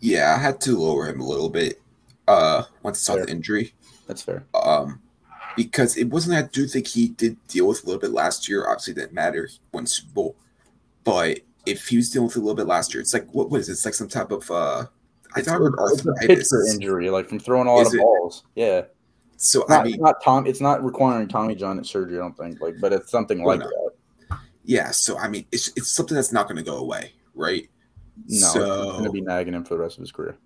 A: Yeah, I had to lower him a little bit uh once I saw the injury.
B: That's fair.
A: Um because it wasn't I do think he did deal with a little bit last year. Obviously it didn't matter, he won Super Bowl. But if he was dealing with a little bit last year, it's like what was it? It's like some type of uh I
B: thought it was a pitcher injury, like from throwing a lot is of balls. Yeah.
A: So
B: it's not,
A: I mean,
B: not Tom. It's not requiring Tommy John surgery. I don't think. Like, but it's something like no. that.
A: Yeah, so I mean, it's it's something that's not going to go away, right?
B: No, so, it's going to be nagging him for the rest of his career.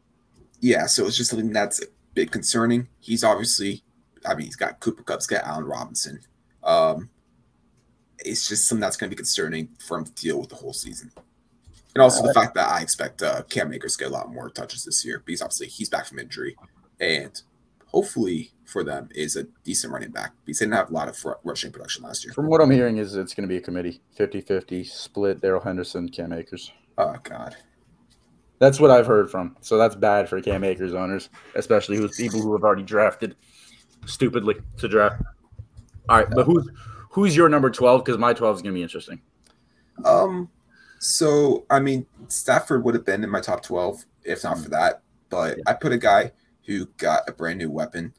A: Yeah, so it's just something that's a bit concerning. He's obviously, I mean, he's got Cooper Kupp's got Allen Robinson. Um, it's just something that's going to be concerning for him to deal with the whole season. And also the fact that I expect uh, Cam Akers to get a lot more touches this year because obviously he's back from injury, and hopefully for them is a decent running back because they didn't have a lot of rushing production last year.
B: From what I'm hearing is it's going to be a committee 50-50 split Darrell Henderson, Cam Akers.
A: Oh God.
B: That's what I've heard from. So that's bad for Cam Akers owners, especially with people who have already drafted stupidly to draft. All right, but who's who's your number 12 because my 12 is going to be interesting.
A: Um so I mean Stafford would have been in my top 12 if not for that, but yeah. I put a guy who got a brand new weapon,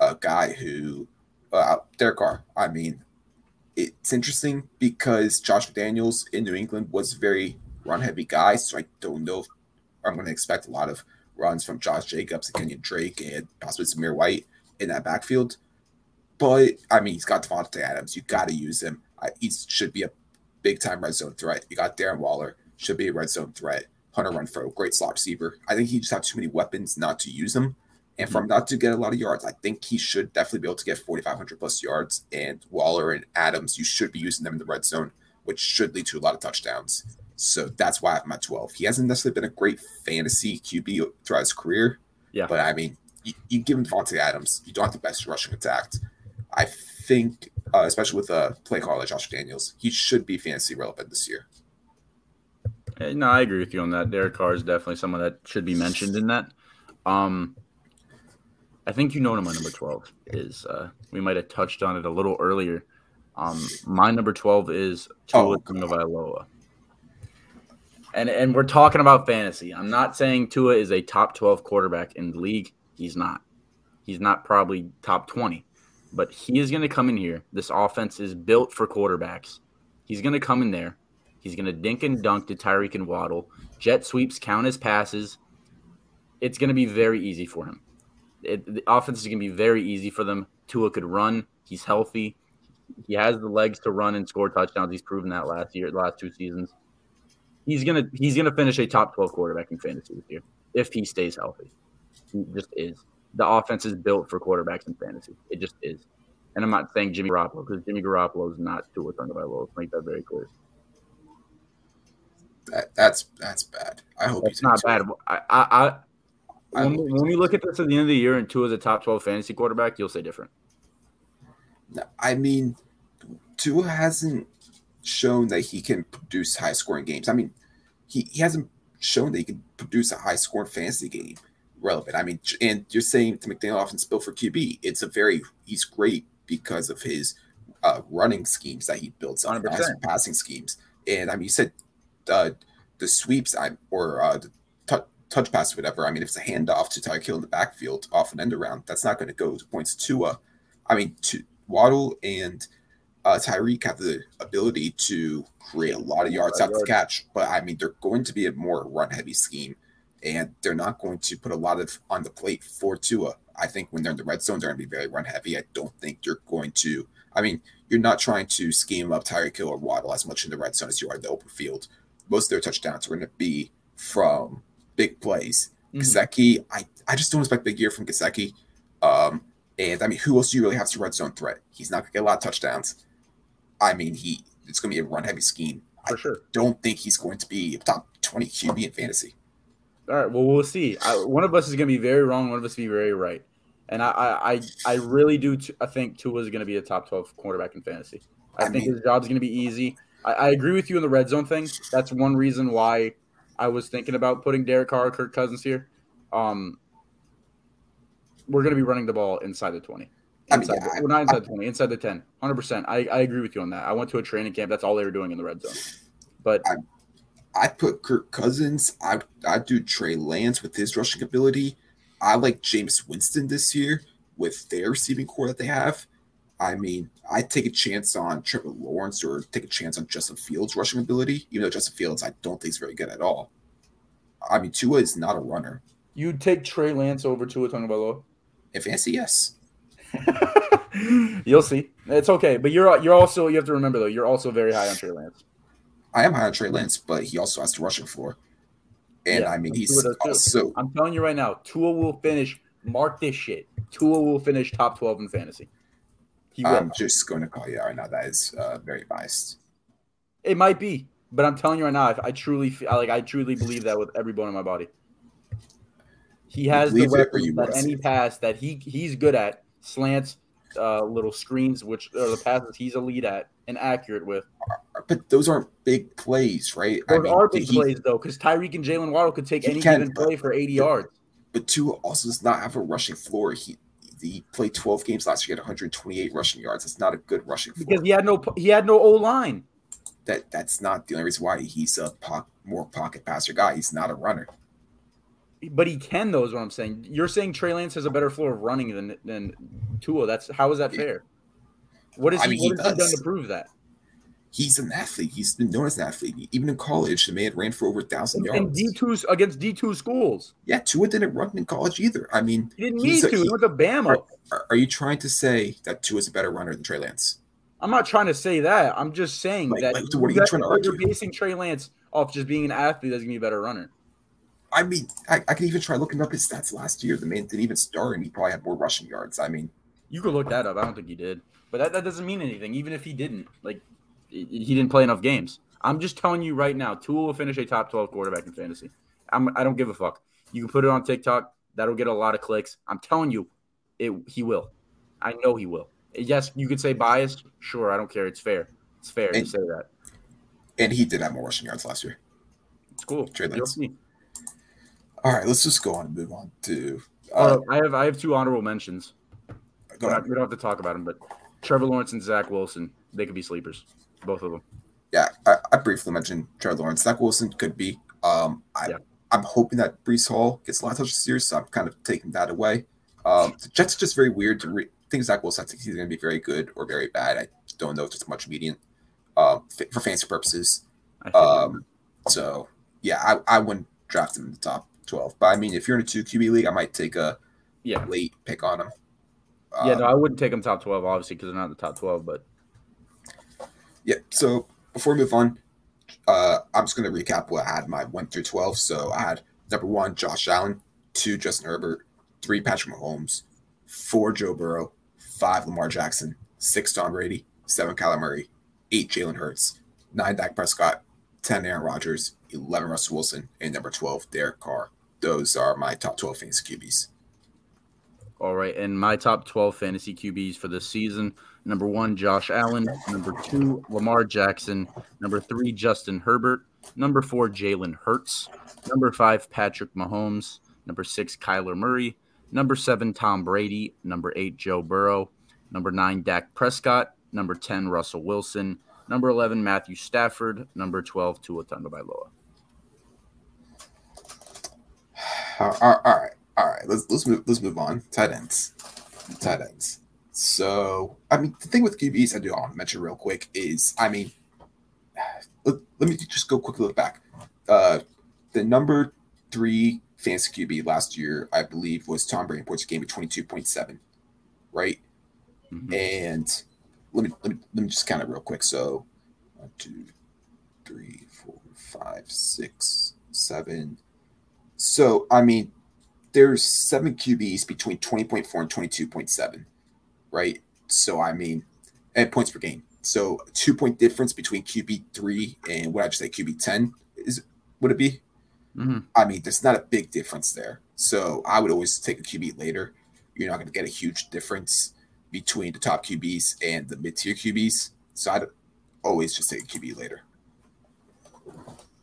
A: a guy who, uh, Derek Carr. I mean, it's interesting because Josh Daniels in New England was very run heavy guy, so I don't know if I'm going to expect a lot of runs from Josh Jacobs and Kenyan Drake and possibly Zamir White in that backfield. But I mean, he's got Davante Adams. You got to use him. I, he should be a big time red zone threat. You got Darren Waller, should be a red zone threat. Hunter Renfrow, great slot receiver. I think he just has too many weapons not to use them. And for him not to get a lot of yards, I think he should definitely be able to get 4,500 plus yards. And Waller and Adams, you should be using them in the red zone, which should lead to a lot of touchdowns. So that's why I'm at 12. He hasn't necessarily been a great fantasy QB throughout his career.
B: Yeah.
A: But I mean, you, you give him Davante Adams, you don't have the best rushing attack. I think, uh, especially with a play caller like Josh Daniels, he should be fantasy relevant this year.
B: No, I agree with you on that. Derek Carr is definitely someone that should be mentioned in that. Um, I think you know what my number 12 is. Uh, we might have touched on it a little earlier. Um, my number 12 is Tua oh, Tagovailoa. And, and we're talking about fantasy. I'm not saying Tua is a top 12 quarterback in the league. He's not. He's not probably top 20. But he is going to come in here. This offense is built for quarterbacks. He's going to come in there. He's going to dink and dunk to Tyreek and Waddle. Jet sweeps count as passes. It's going to be very easy for him it, the offense is going to be very easy for them. Tua could run. He's healthy. He has the legs to run and score touchdowns. He's proven that last year, last two seasons. He's gonna he's gonna finish a top twelve quarterback in fantasy this year if he stays healthy. He just is. The offense is built for quarterbacks in fantasy. It just is. And I'm not saying Jimmy Garoppolo because Jimmy Garoppolo is not Tua Tagovailoa. Let's make that very clear.
A: That, that's that's bad. I hope
B: it's not bad. I, I when, when we look at this at the end of the year and Tua is a top 12 fantasy quarterback, you'll say different.
A: I mean, Tua hasn't shown that he can produce high scoring games. I mean, he, he hasn't shown that he can produce a high scoring fantasy game relevant. I mean, and you're saying to McDaniel offense built for QB, it's a very, he's great because of his uh, running schemes that he builds on, passing schemes. And I mean, you said uh, the sweeps I, or uh, the touch pass whatever. I mean, if it's a handoff to Tyreek Hill in the backfield off an end around, that's not going to go to points to uh I mean to Waddle and uh, Tyreek have the ability to create a lot of yards after the catch, but I mean they're going to be a more run heavy scheme, and they're not going to put a lot of on the plate for Tua. I think when they're in the red zone, they're going to be very run heavy. I don't think you're going to. I mean, you're not trying to scheme up Tyreek Hill or Waddle as much in the red zone as you are in the open field. Most of their touchdowns are going to be from big plays. mm Gesicki, I, I just don't expect big year from Gesicki. Um, and I mean, who else do you really have to red zone threat? He's not gonna get a lot of touchdowns. I mean, he it's gonna be a run heavy scheme.
B: For
A: I
B: sure.
A: don't think he's going to be top 20 QB in fantasy.
B: All right, well, we'll see. I, one of us is going to be very wrong. One of us will be very right. And I, I, I really do. T- I think Tua is going to be a top 12 quarterback in fantasy. I, I think mean, his job's going to be easy. I, I, agree with you on the red zone thing. That's one reason why I was thinking about putting Derek Carr, Kirk Cousins here. Um, we're going to be running the ball inside the 20. Inside I mean, yeah, the, not inside the 20, inside the 10. 100%. I, I agree with you on that. I went to a training camp. That's all they were doing in the red zone. But
A: I, put Kirk Cousins. I I do Trey Lance with his rushing ability. I like Jameis Winston this year with their receiving corps that they have. I mean, I take a chance on Trevor Lawrence or take a chance on Justin Fields' rushing ability, even though Justin Fields I don't think is very good at all. I mean, Tua is not a runner.
B: You'd take Trey Lance over Tua Tagovailoa?
A: In fancy, yes.
B: You'll see. It's okay, but you're you're also you have to remember though you're also very high on Trey Lance.
A: I am high on Trey Lance, but he also has the rushing floor, and yeah, I mean he's also.
B: I'm telling you right now, Tua will finish. Mark this shit. Tua will finish top twelve in fantasy.
A: I'm just going to call you out right now. That is uh, very biased.
B: It might be, but I'm telling you right now, I, I truly feel like I truly believe that with every bone in my body. He has the
A: believe it or
B: weapons that any pass that he he's good at, slants, uh, little screens, which are the passes he's elite at and accurate with.
A: But those aren't big plays, right?
B: Those are big
A: he-
B: plays though, because Tyreek and Jaylen Waddle could take any
A: can,
B: given
A: but-
B: play for 80
A: but-
B: yards.
A: But Tua also does not have a rushing floor. He he played 12 games last year, he had 128 rushing yards. That's not a good rushing floor.
B: Because he had no he had no O line.
A: that that's not the only reason why he's a po- more pocket passer guy. He's not a runner.
B: But he can though, is what I'm saying. You're saying Trey Lance has a better floor of running than than Tua. That's how is that fair? What is
A: I
B: he,
A: mean, he
B: what has he done to prove that?
A: He's an athlete. He's been known as an athlete. Even in college, the man ran for over a thousand
B: And
A: yards.
B: D two against D two schools.
A: yeah, Tua didn't run in college either. I mean,
B: He didn't need
A: a-
B: to. He went to Bama.
A: are, are you trying to say that Tua's a better runner than Trey Lance?
B: I'm not trying to say that. I'm just saying
A: Like-
B: that
A: like, what are you trying to argue?
B: You're basing Trey Lance off just being an athlete that's gonna be a better runner.
A: I mean, I, I can even try looking up his stats last year. The man didn't even start, and he probably had more rushing yards. I mean,
B: You could look that up. I don't think he did, but that, that doesn't mean anything. Even if he didn't, like he didn't play enough games. I'm just telling you right now, Tua will finish a top 12 quarterback in fantasy. I'm, I don't give a fuck. You can put it on TikTok. That'll get a lot of clicks. I'm telling you, it he will. I know he will. Yes, you could say biased. Sure, I don't care. It's fair. It's fair to
A: And-
B: say that.
A: and he did have more rushing yards last year.
B: It's cool.
A: Trey
B: You'll
A: Lance.
B: see.
A: All right, let's just go on and move on to. Uh,
B: Uh, I have I have two honorable mentions.
A: go ahead.
B: We don't have to talk about them, but Trevor Lawrence and Zach Wilson, they could be sleepers, both of them.
A: yeah, I, I briefly mentioned Trevor Lawrence. Zach Wilson could be. Um, I,
B: Yeah.
A: I'm hoping that Breece Hall gets a lot of touches this year, so I'm kind of taking that away. Um, the Jets are just very weird to re- think Zach Wilson. I think he's going to be very good or very bad. I don't know, just much median um, fa- for fantasy purposes. Um, so yeah, I, I wouldn't draft him in the top 12. But I mean, if you're in a two QB league, I might take a
B: yeah.
A: late pick on him.
B: Yeah,
A: Um,
B: no, I wouldn't take them top 12, obviously, because they're not the top 12, but
A: Yeah. So before we move on, uh, I'm just going to recap what I had my one through twelve. So I had number one Josh Allen, two Justin Herbert, three Patrick Mahomes, four Joe Burrow, five Lamar Jackson, six Tom Brady, seven Kyler Murray, eight Jalen Hurts, nine Dak Prescott, ten Aaron Rodgers, eleven Russell Wilson, and number twelve Derek Carr. Those are my top twelve fantasy QBs.
B: All right. And my top 12 fantasy QBs for this season number one, Josh Allen. Number two, Lamar Jackson. Number three, Justin Herbert. Number four, Jalen Hurts. Number five, Patrick Mahomes. Number six, Kyler Murray. Number seven, Tom Brady. Number eight, Joe Burrow. Number nine, Dak Prescott. Number 10, Russell Wilson. Number 11, Matthew Stafford. Number 12, Tua Tagovailoa.
A: All right, all right. Let's let's move let's move on. Tight ends, tight ends. So I mean, the thing with QBs I do want to mention real quick is I mean, let, let me just go quickly look back. Uh, the number three fantasy QB last year, I believe, was Tom Brady. Points a game of twenty two point seven, right?
B: Mhm.
A: And let me let me let me just count it real quick. So one, two, three, four, five, six, seven. So I mean, there's seven QBs between twenty point four and twenty two point seven, right? So I mean, at points per game. So two point difference between QB three and what I just say QB ten is would it be?
B: Mhm.
A: I mean, there's not a big difference there. So I would always take a QB later. You're not going to get a huge difference between the top QBs and the mid tier QBs. So I'd always just take a QB later.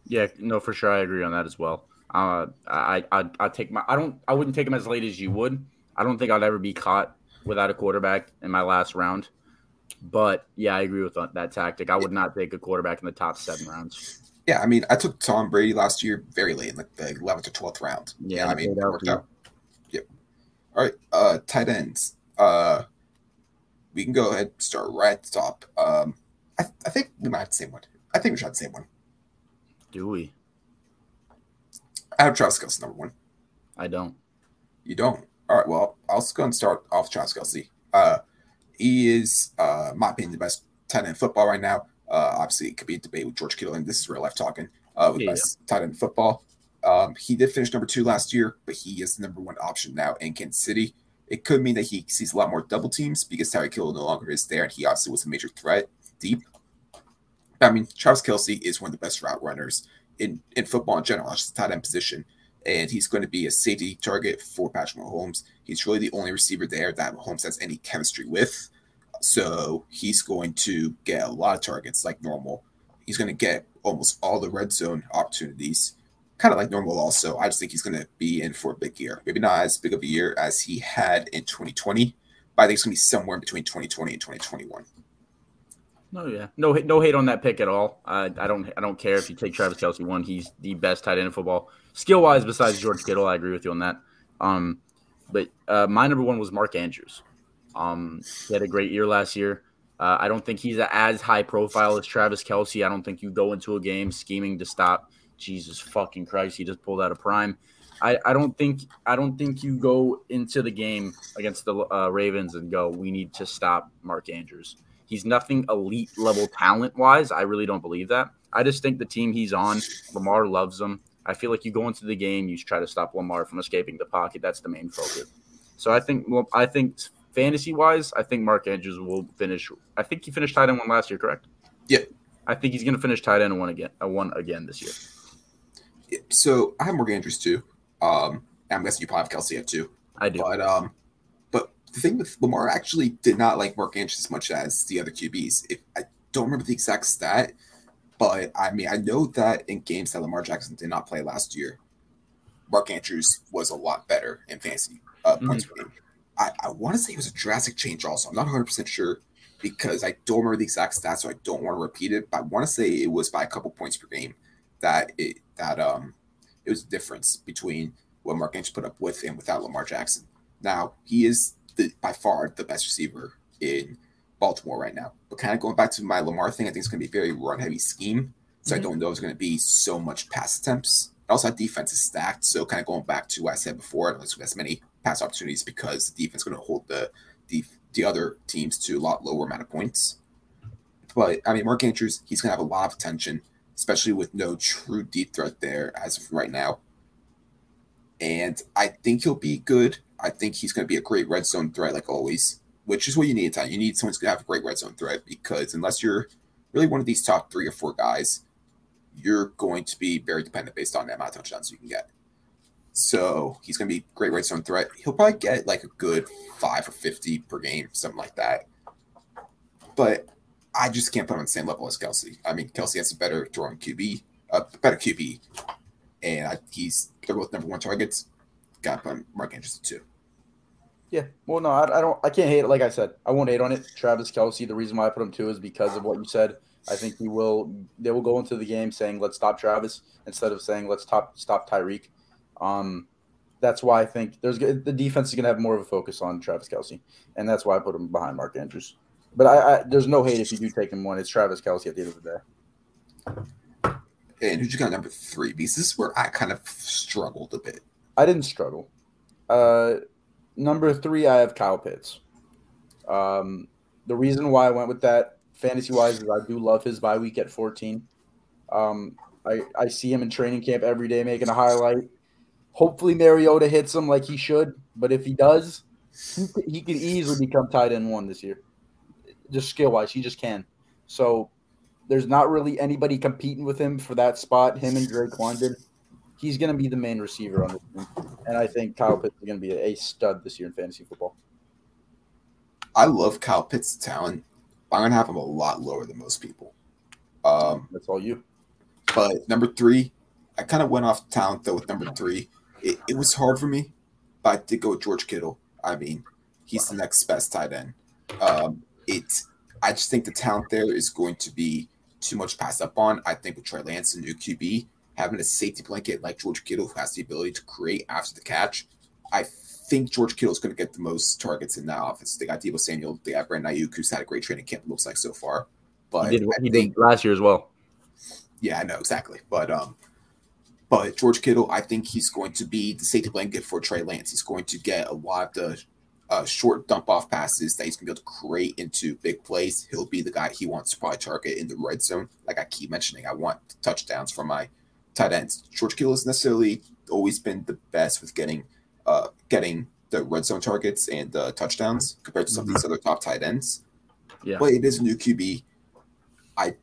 B: Yeah, no, for sure, I agree on that as well. Uh, I, I, I take my, I don't, I wouldn't take him as late as you would. I don't think I'd ever be caught without a quarterback in my last round. But yeah, I agree with that, that tactic. I would not take a quarterback in the top seven rounds.
A: Yeah, I mean, I took Tom Brady last year very late in like the 11th or 12th round.
B: Yeah,
A: I mean, it worked out. Yep. All right, uh, tight ends. Uh, we can go ahead and start right at the top. Um, I, I think we might have the same one. I think we should have the same one.
B: Do we?
A: I have Travis Kelce number one.
B: I don't.
A: You don't. All right. Well, I'll go and start off Travis Kelce. Uh, he is, uh, my opinion, the best tight end football right now. Uh, obviously, it could be a debate with George Kittle, and this is real life talking. Uh, with
B: Yeah,
A: best tight end football. Um, he did finish number two last year, but he is the number one option now in Kansas City. It could mean that he sees a lot more double teams because Tyreek Hill no longer is there, and he obviously was a major threat deep. But, I mean, Travis Kelce is one of the best route runners in, in football in general, just the tight end position. And he's going to be a safety target for Patrick Mahomes. He's really the only receiver there that Mahomes has any chemistry with. So he's going to get a lot of targets like normal. He's going to get almost all the red zone opportunities, kind of like normal. Also, I just think he's going to be in for a big year. Maybe not as big of a year as he had in 2020, but I think it's going to be somewhere between 2020 and 2021.
B: No, yeah, no, no hate on that pick at all. I, I don't, I don't care if you take Travis Kelce one. He's the best tight end in football, skill wise. Besides George Kittle, I agree with you on that. Um, but uh, my number one was Mark Andrews. Um, he had a great year last year. Uh, I don't think he's as high profile as Travis Kelce. I don't think you go into a game scheming to stop. Jesus fucking Christ, he just pulled out a prime. I, I don't think I don't think you go into the game against the uh, Ravens and go, we need to stop Mark Andrews. He's nothing elite level talent wise. I really don't believe that. I just think the team he's on, Lamar loves him. I feel like you go into the game, you try to stop Lamar from escaping the pocket. That's the main focus. So I think well, I think fantasy wise, I think Mark Andrews will finish. I think he finished tight end one last year, correct?
A: Yeah.
B: I think he's going to finish tight end one again, a one again this year.
A: So I have Mark Andrews too. Um, I'm guessing you probably have Kelce at too.
B: I do.
A: But um, the thing with Lamar actually did not like Mark Andrews as much as the other QBs. If I don't remember the exact stat, but I mean I know that in games that Lamar Jackson did not play last year, Mark Andrews was a lot better in fantasy uh, points mm-hmm. per game. I, I want to say it was a drastic change also. I'm not 100% sure because I don't remember the exact stats, so I don't want to repeat it. But I want to say it was by a couple points per game that it that um it was a difference between what Mark Andrews put up with and without Lamar Jackson. Now he is the, by far the best receiver in Baltimore right now. But kind of going back to my Lamar thing, I think it's going to be a very run heavy scheme. So mm-hmm. I don't know if it's going to be so much pass attempts. Also, that defense is stacked. So kind of going back to what I said before, there's as many pass opportunities because the defense is going to hold the, the the other teams to a lot lower amount of points. But I mean, Mark Andrews, he's going to have a lot of attention, especially with no true deep threat there as of right now. And I think he'll be good. I think he's going to be a great red zone threat, like always, which is what you need at time. You need someone who's going to have a great red zone threat because unless you're really one of these top three or four guys, you're going to be very dependent based on the amount of touchdowns you can get. So he's going to be great red zone threat. He'll probably get like a good five or 50 per game, something like that. But I just can't put him on the same level as Kelce. I mean, Kelce has a better throwing QB, a better QB, and I, he's they're both number one targets. Got to put Mark Andrews too.
B: Yeah, well, no, I, I, don't. I can't hate it. Like I said, I won't hate on it. Travis Kelce. The reason why I put him two is because of what you said. I think he will. They will go into the game saying, "Let's stop Travis," instead of saying, "Let's stop stop Tyreek." Um, that's why I think there's the defense is going to have more of a focus on Travis Kelce, and that's why I put him behind Mark Andrews. But I, I there's no hate if you do take him one. It's Travis Kelce at the end of the
A: day. And who'd you got number three? Because this is where I kind of struggled a bit.
B: I didn't struggle. Uh, number three, I have Kyle Pitts. Um, the reason why I went with that fantasy wise is I do love his bye week at 14. Um, I, I see him in training camp every day making a highlight. Hopefully Mariota hits him like he should, but if he does, he, he could easily become tight end one this year. Just skill wise, he just can. So there's not really anybody competing with him for that spot. Him and Drake London. He's going to be the main receiver on this team, and I think Kyle Pitts is going to be a stud this year in fantasy football.
A: I love Kyle Pitts' talent. I'm going to have him a lot lower than most people. Um,
B: That's all you.
A: But number three, I kind of went off talent though with number three it, it was hard for me, but I did go with George Kittle. I mean, he's the next best tight end. Um, it, I just think the talent there is going to be too much passed up on. I think with Trey Lance and new QB, having a safety blanket like George Kittle, who has the ability to create after the catch, I think George Kittle is going to get the most targets in that offense. They got Deebo Samuel, they got Brandon Aiyuk, who's had a great training camp. Looks like so far, but
B: he did, he think, did last year as well.
A: Yeah, I know exactly, but um, but George Kittle, I think he's going to be the safety blanket for Trey Lance. He's going to get a lot of the uh, short dump off passes that he's going to be able to create into big plays. He'll be the guy he wants to probably target in the red zone. Like I keep mentioning, I want touchdowns from my tight ends. George Kittle has necessarily always been the best with getting uh, getting the red zone targets and the touchdowns compared to some of these other top tight ends.
B: Yeah.
A: But it is a new QB. I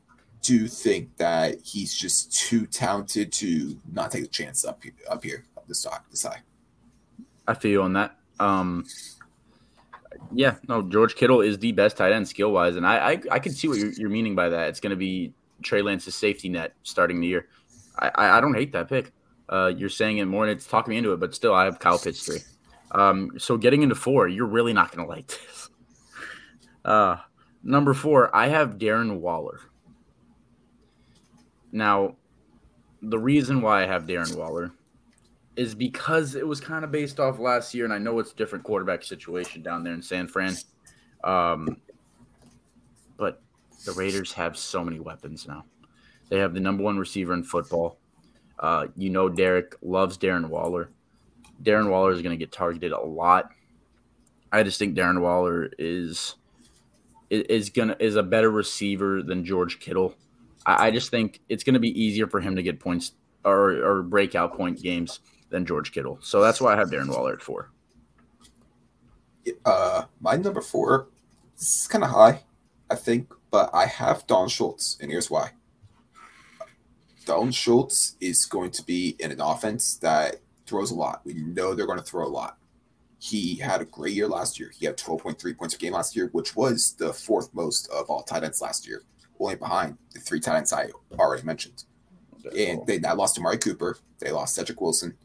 A: do think that he's just too talented to not take a chance up here, up here, up this side, this high.
B: I feel you on that. Um, yeah, no, George Kittle is the best tight end skill wise, and I, I I can see what you're, you're meaning by that. It's going to be Trey Lance's safety net starting the year. I, I, don't hate that pick. Uh, you're saying it more, and it's talking me into it, but still, I have Kyle Pitts three. Um, so getting into four, you're really not going to like this. Uh, number four, I have Darren Waller. Now, the reason why I have Darren Waller is because it was kind of based off last year, and I know it's a different quarterback situation down there in San Fran. Um, but the Raiders have so many weapons now. They have the number one receiver in football. Uh, you know, Derek loves Darren Waller. Darren Waller is going to get targeted a lot. I just think Darren Waller is is gonna is a better receiver than George Kittle. I, I just think it's going to be easier for him to get points or, or breakout point games than George Kittle. So that's why I have Darren Waller at four.
A: Uh, my number four is kind of high, I think, but I have Don Schultz, and here's why. Don Schultz is going to be in an offense that throws a lot. We know they're going to throw a lot. He had a great year last year. He had 12.3 points per game last year, which was the fourth most of all tight ends last year, only behind the three tight ends I already mentioned. And they now lost to Mari Cooper. They lost Cedric Wilson.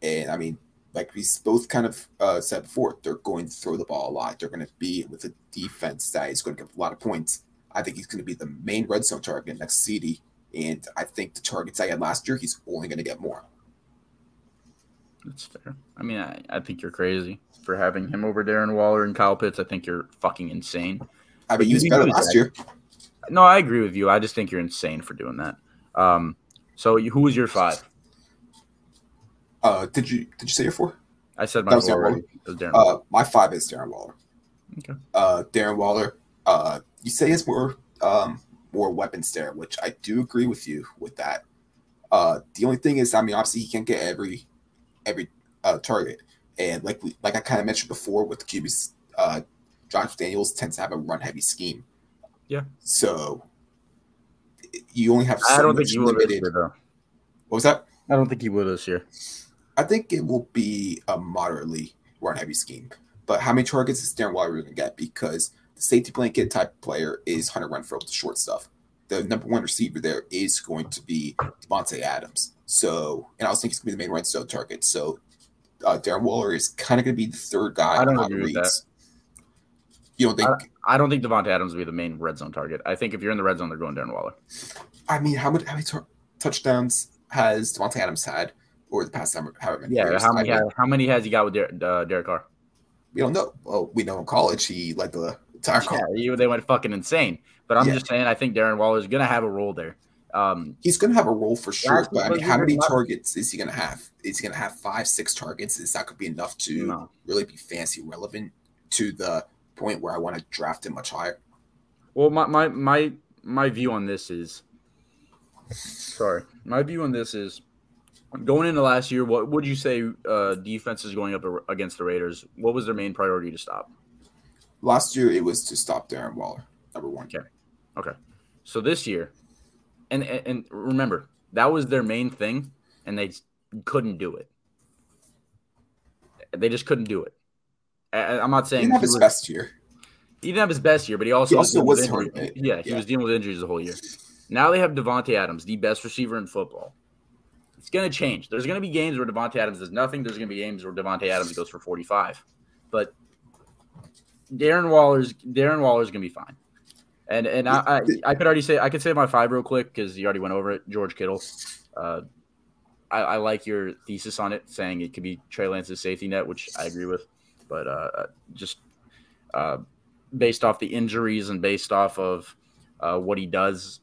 A: And I mean, like we both kind of uh, said before, they're going to throw the ball a lot. They're going to be with a defense that is going to give a lot of points. I think he's going to be the main red zone target next CeeDee. And I think the targets I had last year, he's only going to get more.
B: That's fair. I mean, I, I think you're crazy for having him over Darren Waller and Kyle Pitts. I think you're fucking insane.
A: I mean, he was better last year.
B: No, I agree with you. I just think you're insane for doing that. Um, so who was your five?
A: Uh, did you did you say your four?
B: I said my four already.
A: Uh, my five is Darren Waller.
B: Okay.
A: Uh, Darren Waller. Uh, you say it's more um more weapons there, which I do agree with you with that. Uh, the only thing is, I mean, obviously he can't get every every uh, target, and like we like I kind of mentioned before with the QBs, uh, Josh Daniels tends to have a run heavy scheme.
B: Yeah.
A: So you only have.
B: So I don't think you limited. Year, though.
A: What was that?
B: I don't think he will this year.
A: I think it will be a moderately run heavy scheme. But how many targets is Darren Waller going to get? Because the safety blanket type player is Hunter Renfrow, the short stuff. The number one receiver there is going to be Davante Adams. So, and I was thinking he's going to be the main red zone target. So, uh, Darren Waller is kind of going to be the third guy.
B: I don't agree with that.
A: You don't think?
B: I, I, don't think Davante Adams will be the main red zone target. I think if you're in the red zone, they're going Darren Waller.
A: I mean, how many how many t- touchdowns has Davante Adams had or the past time, however many
B: yeah,
A: years.
B: how many, how many has he got with Der- uh, Derek Carr?
A: We don't know. Well, we know in college he led the entire
B: yeah, they went fucking insane. But I'm yeah. just saying, I think Darren Waller is going to have a role there. Um,
A: He's going to have a role for sure. But I mean, how many targets is he going to have? Is he going to have five, six targets? Is that going to be enough to no. really be fancy relevant to the point where I want to draft him much higher?
B: Well, my my my my view on this is sorry. My view on this is Going into last year, what would you say uh, defense is going up against the Raiders? What was their main priority to stop?
A: Last year, it was to stop Darren Waller, number one.
B: Okay. Okay. So this year, and and remember that was their main thing, and they couldn't do it. They just couldn't do it. I, am not saying
A: he didn't have his was, best year.
B: He didn't have his best year, but he also,
A: he also was,
B: was hurt. Yeah, he was dealing with injuries the whole year. Now they have Davante Adams, the best receiver in football. It's going to change. There's going to be games where Davante Adams does nothing. There's going to be games where Davante Adams goes for 45. But Darren Waller's Darren Waller's going to be fine. And and I, I, I could already say I could say my five real quick because you already went over it. George Kittle. Uh, I, I, like your thesis on it, saying it could be Trey Lance's safety net, which I agree with. But uh, just uh, based off the injuries and based off of uh, what he does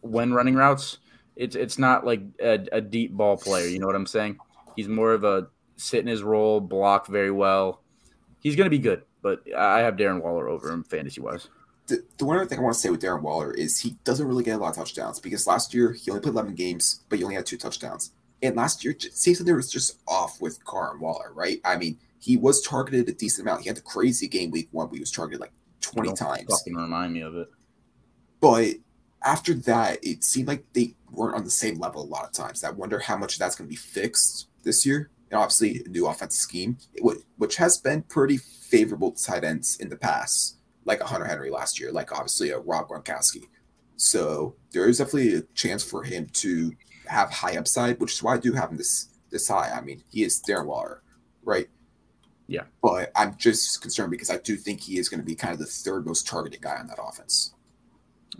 B: when running routes, it's it's not like a, a deep ball player. You know what I'm saying? He's more of a sit in his role, block very well. He's going to be good, but I have Darren Waller over him fantasy wise.
A: The, the one other thing I want to say with Darren Waller is he doesn't really get a lot of touchdowns because last year he only played 11 games, but he only had two touchdowns. And last year, like there was just off with Carr and Waller, right? I mean, he was targeted a decent amount. He had the crazy game week one where he was targeted like 20
B: Don't
A: times.
B: Fucking remind me of it.
A: But after that, it seemed like they weren't on the same level a lot of times. I wonder how much of that's going to be fixed this year. And obviously, a new offensive scheme, which has been pretty favorable to tight ends in the past, like a Hunter Henry last year, like obviously a Rob Gronkowski. So there is definitely a chance for him to have high upside, which is why I do have him this this high. I mean, he is Darren Waller, right?
B: Yeah.
A: But I'm just concerned because I do think he is going to be kind of the third most targeted guy on that offense.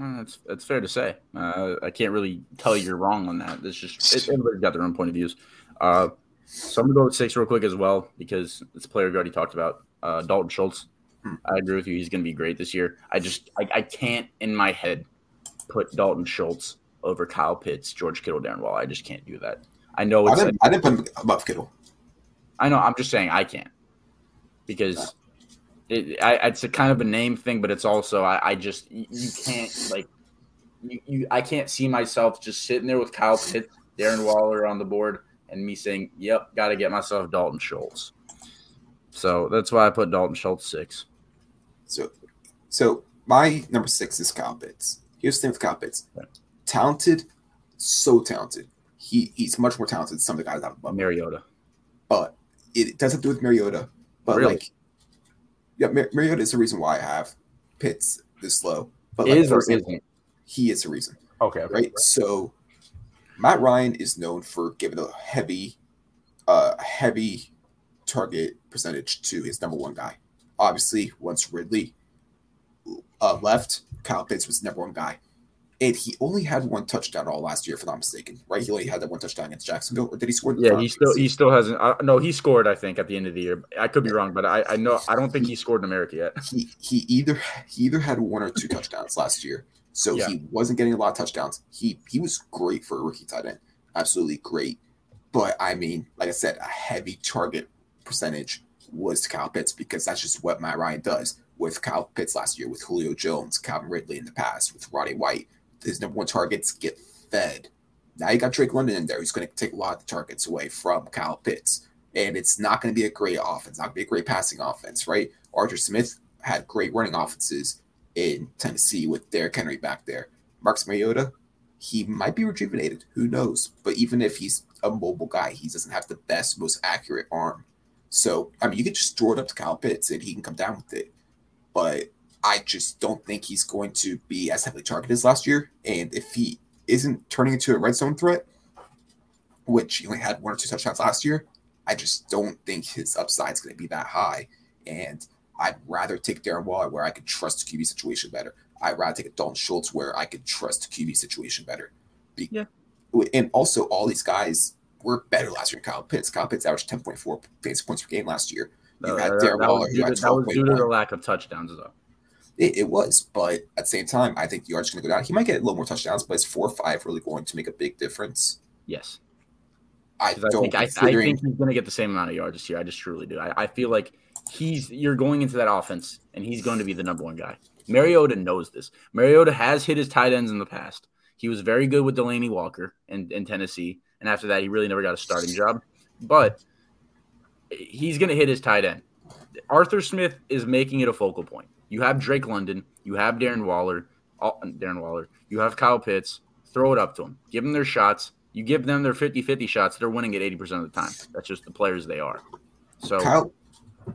B: Uh, that's that's fair to say. Uh, I can't really tell you you're wrong on that. It's just it, everybody's got their own point of views. Uh, so I'm gonna go with six real quick as well because it's a player we already talked about. Uh, Dalton Schultz.
A: Hmm.
B: I agree with you. He's gonna be great this year. I just I, I can't in my head put Dalton Schultz over Kyle Pitts, George Kittle, Darren Wall. I just can't do that. I know
A: I
B: it's
A: didn't, I didn't put him above Kittle.
B: I know. I'm just saying I can't because it, I, it's a kind of a name thing, but it's also I, I just you, you can't like you, you I can't see myself just sitting there with Kyle Pitts, Darren Waller on the board, and me saying, "Yep, got to get myself Dalton Schultz." So that's why I put Dalton Schultz six.
A: So, so my number six is Kyle Pitts. Here's the thing with Kyle Pitts: talented, so talented. He he's much more talented than some of the guys out above. him.
B: Mariota.
A: But it does have to do with Mariota. But
B: Really?
A: like, yeah, Mar- Mariota is the reason why I have Pitts this low. But
B: Is
A: like,
B: or
A: for example,
B: isn't?
A: he is the reason,
B: Okay.
A: right? So Matt Ryan is known for giving a heavy, uh, heavy target percentage to his number one guy. Obviously, once Ridley uh, left, Kyle Pitts was the number one guy. And he only had one touchdown all last year, if I'm not mistaken, right? He only had that one touchdown against Jacksonville, or did he score? the
B: Yeah, he still he still hasn't. Uh, no, he scored. I think at the end of the year. I could be wrong, but I, I know I don't think he scored in America yet.
A: he he either he either had one or two touchdowns last year, so
B: Yeah.
A: he wasn't getting a lot of touchdowns. He he was great for a rookie tight end, absolutely great. But I mean, like I said, a heavy target percentage was to Kyle Pitts because that's just what Matt Ryan does with Kyle Pitts last year, with Julio Jones, Calvin Ridley in the past, with Roddy White. His number one targets get fed. Now you got Drake London in there who's going to take a lot of the targets away from Kyle Pitts. And it's not going to be a great offense, not going to be a great passing offense, right? Arthur Smith had great running offenses in Tennessee with Derrick Henry back there. Marcus Mariota, he might be rejuvenated. Who knows? But even if he's a mobile guy, he doesn't have the best, most accurate arm. So, I mean, you could just throw it up to Kyle Pitts and he can come down with it. But I just don't think he's going to be as heavily targeted as last year. And if he isn't turning into a red zone threat, which he only had one or two touchdowns last year, I just don't think his upside is going to be that high. And I'd rather take Darren Waller where I could trust the QB situation better. I'd rather take a Dalton Schultz where I could trust the QB situation better. Be-
B: Yeah.
A: And also, all these guys were better last year than Kyle Pitts. Kyle Pitts averaged 10.4 fantasy points per game last year. You
B: Uh,
A: had
B: that,
A: Darren
B: that
A: Waller,
B: was due
A: had
B: to, that was due to the lack of touchdowns, though.
A: It, it was, but at the same time, I think the yard's going to go down. He might get a little more touchdowns, but is four or five really going to make a big difference?
B: Yes.
A: I
B: 'Cause I
A: don't.
B: think I, I think he's going to get the same amount of yards this year. I just truly do. I, I feel like he's you're going into that offense and he's going to be the number one guy. Mariota knows this. Mariota has hit his tight ends in the past. He was very good with Delanie Walker in, in Tennessee, and after that, he really never got a starting job. But he's going to hit his tight end. Arthur Smith is making it a focal point. You have Drake London, you have Darren Waller, oh, Darren Waller, you have Kyle Pitts. Throw it up to them. Give them their shots. You give them their 50-50 shots, they're winning it 80% of the time. That's just the players they are. So
A: Kyle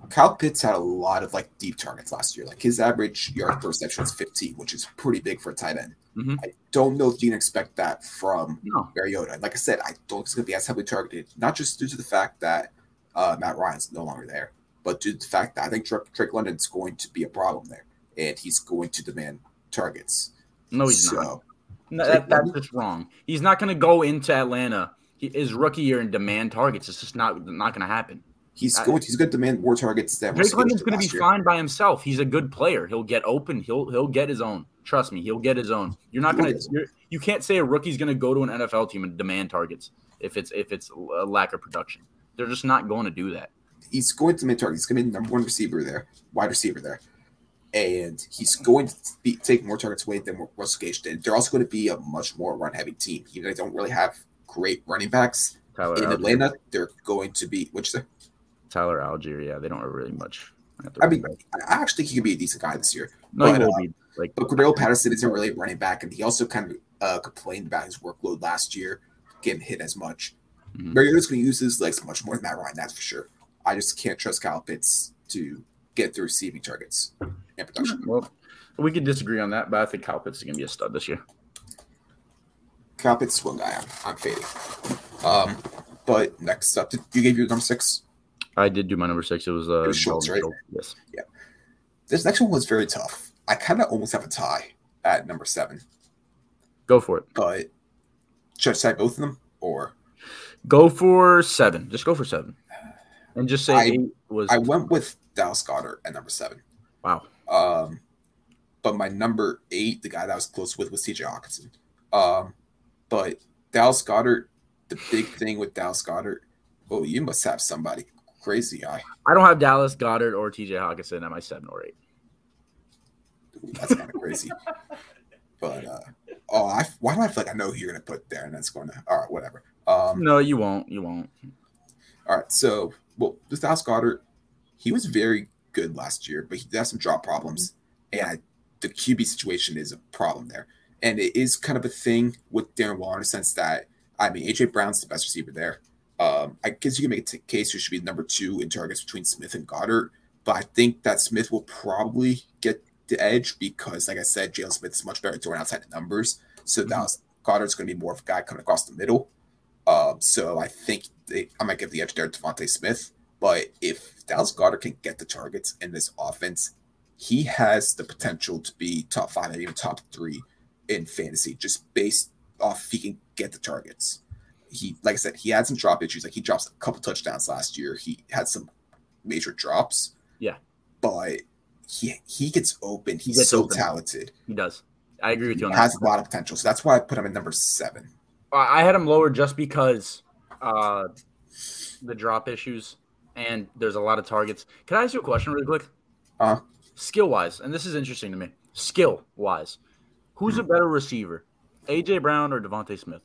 A: Kyle Pitts had a lot of like deep targets last year. Like his average yard per reception was 15, which is pretty big for a tight end.
B: Mhm.
A: I don't know if you can expect that from
B: no,
A: Mariota. Like I said, I don't think it's going to be as heavily targeted, not just due to the fact that uh, Matt Ryan's no longer there, but due to the fact that I think Drake, Drake London's going to be a problem there, and he's going to demand targets.
B: no, he's
A: so,
B: not. No, that, that's just wrong. He's not going to go into Atlanta he, his rookie year and demand targets. It's just not not going to happen.
A: He's
B: I-
A: going. He's going to demand more targets than
B: Drake London's going to be
A: year.
B: fine by himself. He's a good player. He'll get open. He'll he'll get his own. Trust me, he'll get his own. You're not going to. You can't say a rookie's going to go to an NFL team and demand targets if it's if it's a lack of production. They're just not going to do that.
A: He's going to demand targets. He's going to be the number one receiver there, wide receiver there, and he's going to be take more targets away than Russell Gage did. They're also going to be a much more run heavy team. Even they don't really have great running backs,
B: Tyler
A: in. Atlanta, they're going to be which
B: Tyler Allgeier. Yeah, they don't have really much.
A: I mean,
B: back.
A: I actually think he could be a decent guy this year.
B: no, he
A: but,
B: will
A: uh,
B: be like
A: But Cordero Patterson isn't really a running back, and he also kind of uh, complained about his workload last year, getting hit as much.
B: Mhm.
A: Mariota's going to use his legs much more than Matt Ryan, that's for sure. I just can't trust Kyle Pitts to get the receiving targets and production.
B: Well, we could disagree on that, but I think Kyle Pitts is going to be a stud this year.
A: Kyle Pitts is one guy I'm, I'm fading. Um, but next up, you gave your number six.
B: I did do my number six. It was uh,
A: It Schultz, right?
B: Schultz. Yes.
A: This next one was very tough. I kind of almost have a tie at number seven,
B: Go for it.
A: but should I cite both of them or?
B: Go for seven. Just go for seven, and just say
A: I-
B: was
A: I went with Dallas Goedert at number seven.
B: wow.
A: Um, but my number eight, the guy that I was close with, was TJ Hockenson. Um, but Dallas Goedert, the big thing with Dallas Goedert, oh, you must have somebody crazy guy.
B: I don't have Dallas Goedert or T.J. Hockenson at my seven or eight.
A: Ooh, that's kind of crazy. But uh, oh, I why do I feel like I know who you're gonna put there, and that's going to all right, whatever. Um,
B: No, you won't. You won't.
A: all right, so well, this Dallas Goedert, he was very good last year, but he did have some drop problems, and I, the QB situation is a problem there, and it is kind of a thing with Darren Waller in the sense that I mean AJ Brown's the best receiver there. Um, I guess you can make a t- case who should be number two in targets between Smith and Goedert, but I think that Smith will probably get the edge because, like I said, Jalen Smith is much better at throwing outside the numbers. So
B: Mhm.
A: Dallas Goedert's going to be more of a guy coming across the middle. Um, so I think they, I might give the edge there to DeVonta Smith. But if Dallas Goedert can get the targets in this offense, he has the potential to be top five and even top three in fantasy, just based off if he can get the targets. He, like I said, he had some drop issues. Like he drops a couple touchdowns last year. He had some major drops.
B: Yeah.
A: But he he gets open. He's
B: gets
A: so
B: open.
A: talented.
B: He does. I agree with you on
A: He
B: that.
A: has a lot of potential. So that's why I put him at number seven.
B: I had him lower just because uh, the drop issues and there's a lot of targets. Can I ask you a question really quick?
A: Uh-huh.
B: Skill wise, and this is interesting to me. Skill wise, who's a better receiver, AJ Brown or DeVonta Smith?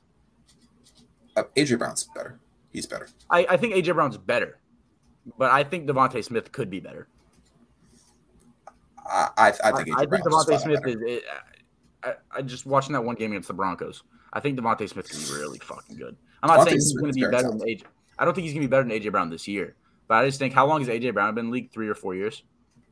A: Uh, AJ Brown's better. He's better.
B: I, I think AJ Brown's better, but I think DeVonta Smith could be better.
A: I I, I think AJ
B: I, I think
A: far
B: Smith
A: better.
B: is. I, I just watching that one game against the Broncos. I think DeVonta Smith can be really fucking good. I'm not
A: DeVonta
B: saying he's going to be better than AJ. I don't think he's going to be better than AJ Brown this year. But I just think how long has AJ Brown been in league? Three or four years?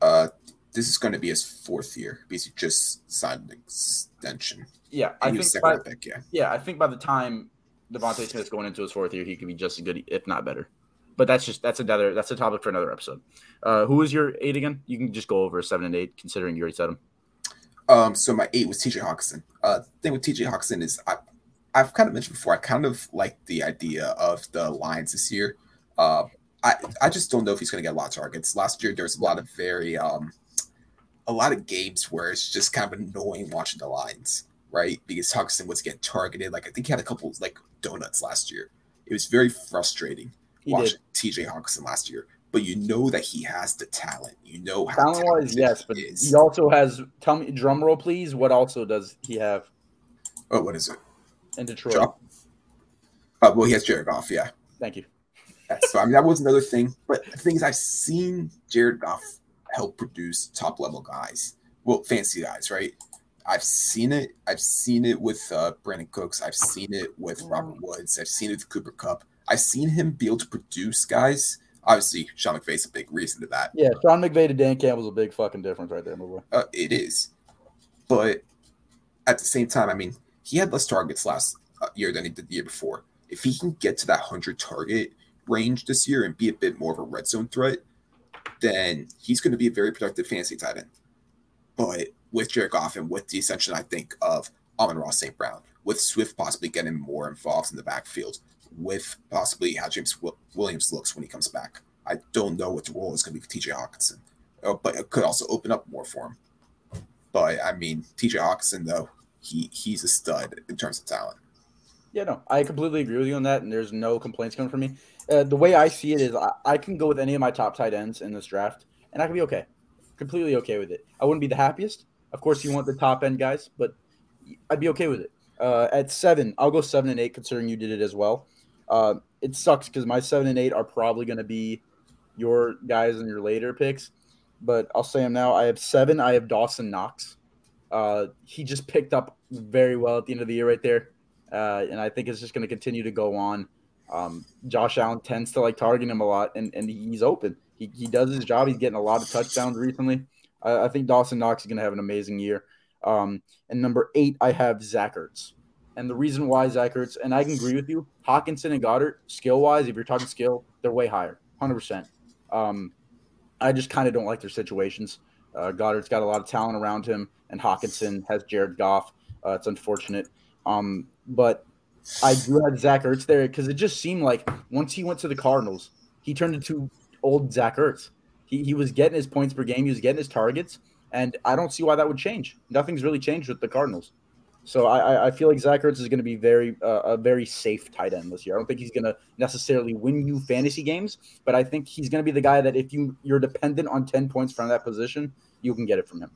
A: Uh, this is going to be his fourth year because he just signed an extension.
B: Yeah,
A: I
B: I think. By,
A: pick. Yeah.
B: yeah, I think by the time DeVonta Smith's going into his fourth year, he could be just as good, if not better. But that's just that's another that's a topic for another episode. Uh, who is your eight again? You can just go over seven and eight, considering you already said them.
A: Um, so my eight was TJ Hockenson. Uh, the thing with TJ Hockenson is I, I've kind of mentioned before. I kind of like the idea of the Lions this year. Uh, I I just don't know if he's going to get a lot of targets. Last year there was a lot of very um, a lot of games where it's just kind of annoying watching the Lions, right? Because Hockenson was getting targeted. Like I think he had a couple like donuts last year. It was very frustrating
B: He
A: watching TJ Hockenson last year. But you know that he has the talent. You know how
B: Talent wise, yes, but
A: he is.
B: he also has. Tell me, drum roll, please. What also does he have
A: oh, what is it?
B: in Detroit?
A: Drop. Uh, well, he has Jared Goff, yeah.
B: Thank you.
A: Yeah, So I mean that was another thing. But the thing is I've seen Jared Goff help produce top level guys. Well, fancy guys, right? I've seen it. I've seen it with uh, Brandin Cooks. I've seen it with Robert Woods. I've seen it with Cooper Kupp. I've seen him be able to produce guys. Obviously, Sean McVay's a big reason to that.
B: Yeah, Sean McVay to Dan Campbell's a big fucking difference right there, my boy.
A: Uh, it is. But at the same time, I mean, he had less targets last uh, year than he did the year before. If he can get to that 100 target range this year and be a bit more of a red zone threat, then he's going to be a very productive fantasy tight end. But with Jared Goff and with the ascension, I think, of Amon-Ra St. Brown, with Swift possibly getting more involved in the backfield, with possibly how James Wi- Williams looks when he comes back, I don't know what the role is going to be for TJ Hockenson. Uh, but it could also open up more for him. But I mean, TJ Hockenson, though, he he's a stud in terms of talent.
B: Yeah, no, I completely agree with you on that, and there's no complaints coming from me. Uh, the way I see it is, I, I can go with any of my top tight ends in this draft, and I can be okay, completely okay with it. I wouldn't be the happiest. Of course, you want the top end guys, but I'd be okay with it. Uh, at seven, I'll go seven and eight, considering you did it as well. Uh, it sucks because my seven and eight are probably going to be your guys and your later picks, but I'll say them now. I have seven. I have Dawson Knox. Uh, he just picked up very well at the end of the year right there, uh, and I think it's just going to continue to go on. Um, Josh Allen tends to like targeting him a lot, and, and he's open. He, he does his job. He's getting a lot of touchdowns recently. I, I think Dawson Knox is going to have an amazing year. Um, and number eight, I have Zach Ertz. And the reason why Zach Ertz, and I can agree with you, Hockenson and Goedert, skill wise, if you're talking skill, they're way higher, 100%. Um, I just kind of don't like their situations. Uh, Goedert's got a lot of talent around him, and Hockenson has Jared Goff. Uh, it's unfortunate. Um, but I do have Zach Ertz there because it just seemed like once he went to the Cardinals, he turned into old Zach Ertz. He, he was getting his points per game, he was getting his targets, and I don't see why that would change. Nothing's really changed with the Cardinals. So I, I feel like Zach Ertz is going to be very uh, a very safe tight end this year. I don't think he's going to necessarily win you fantasy games, but I think he's going to be the guy that if you you're dependent on ten points from that position, you can get it from him.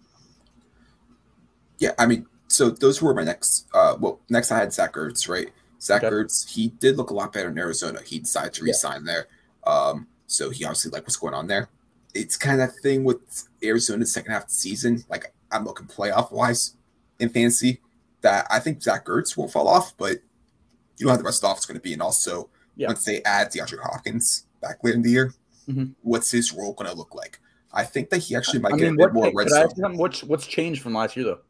A: Yeah, I mean, so those were my next. Uh, well, next I had Zach Ertz, right? Zach okay. Ertz, he did look a lot better in Arizona. He decided to resign yeah. there, um, so he obviously like what's going on there. It's kind of thing with Arizona's second half of the season. Like I'm looking playoff wise in fantasy that I think Zach Ertz won't fall off, but you know how the rest of the offense is going to be. And also, yeah. once they add DeAndre Hopkins back later in the year, mm-hmm. what's his role going to look like? I think that he actually might I get mean, a bit more red
B: zone. What's, what's changed from last year, though?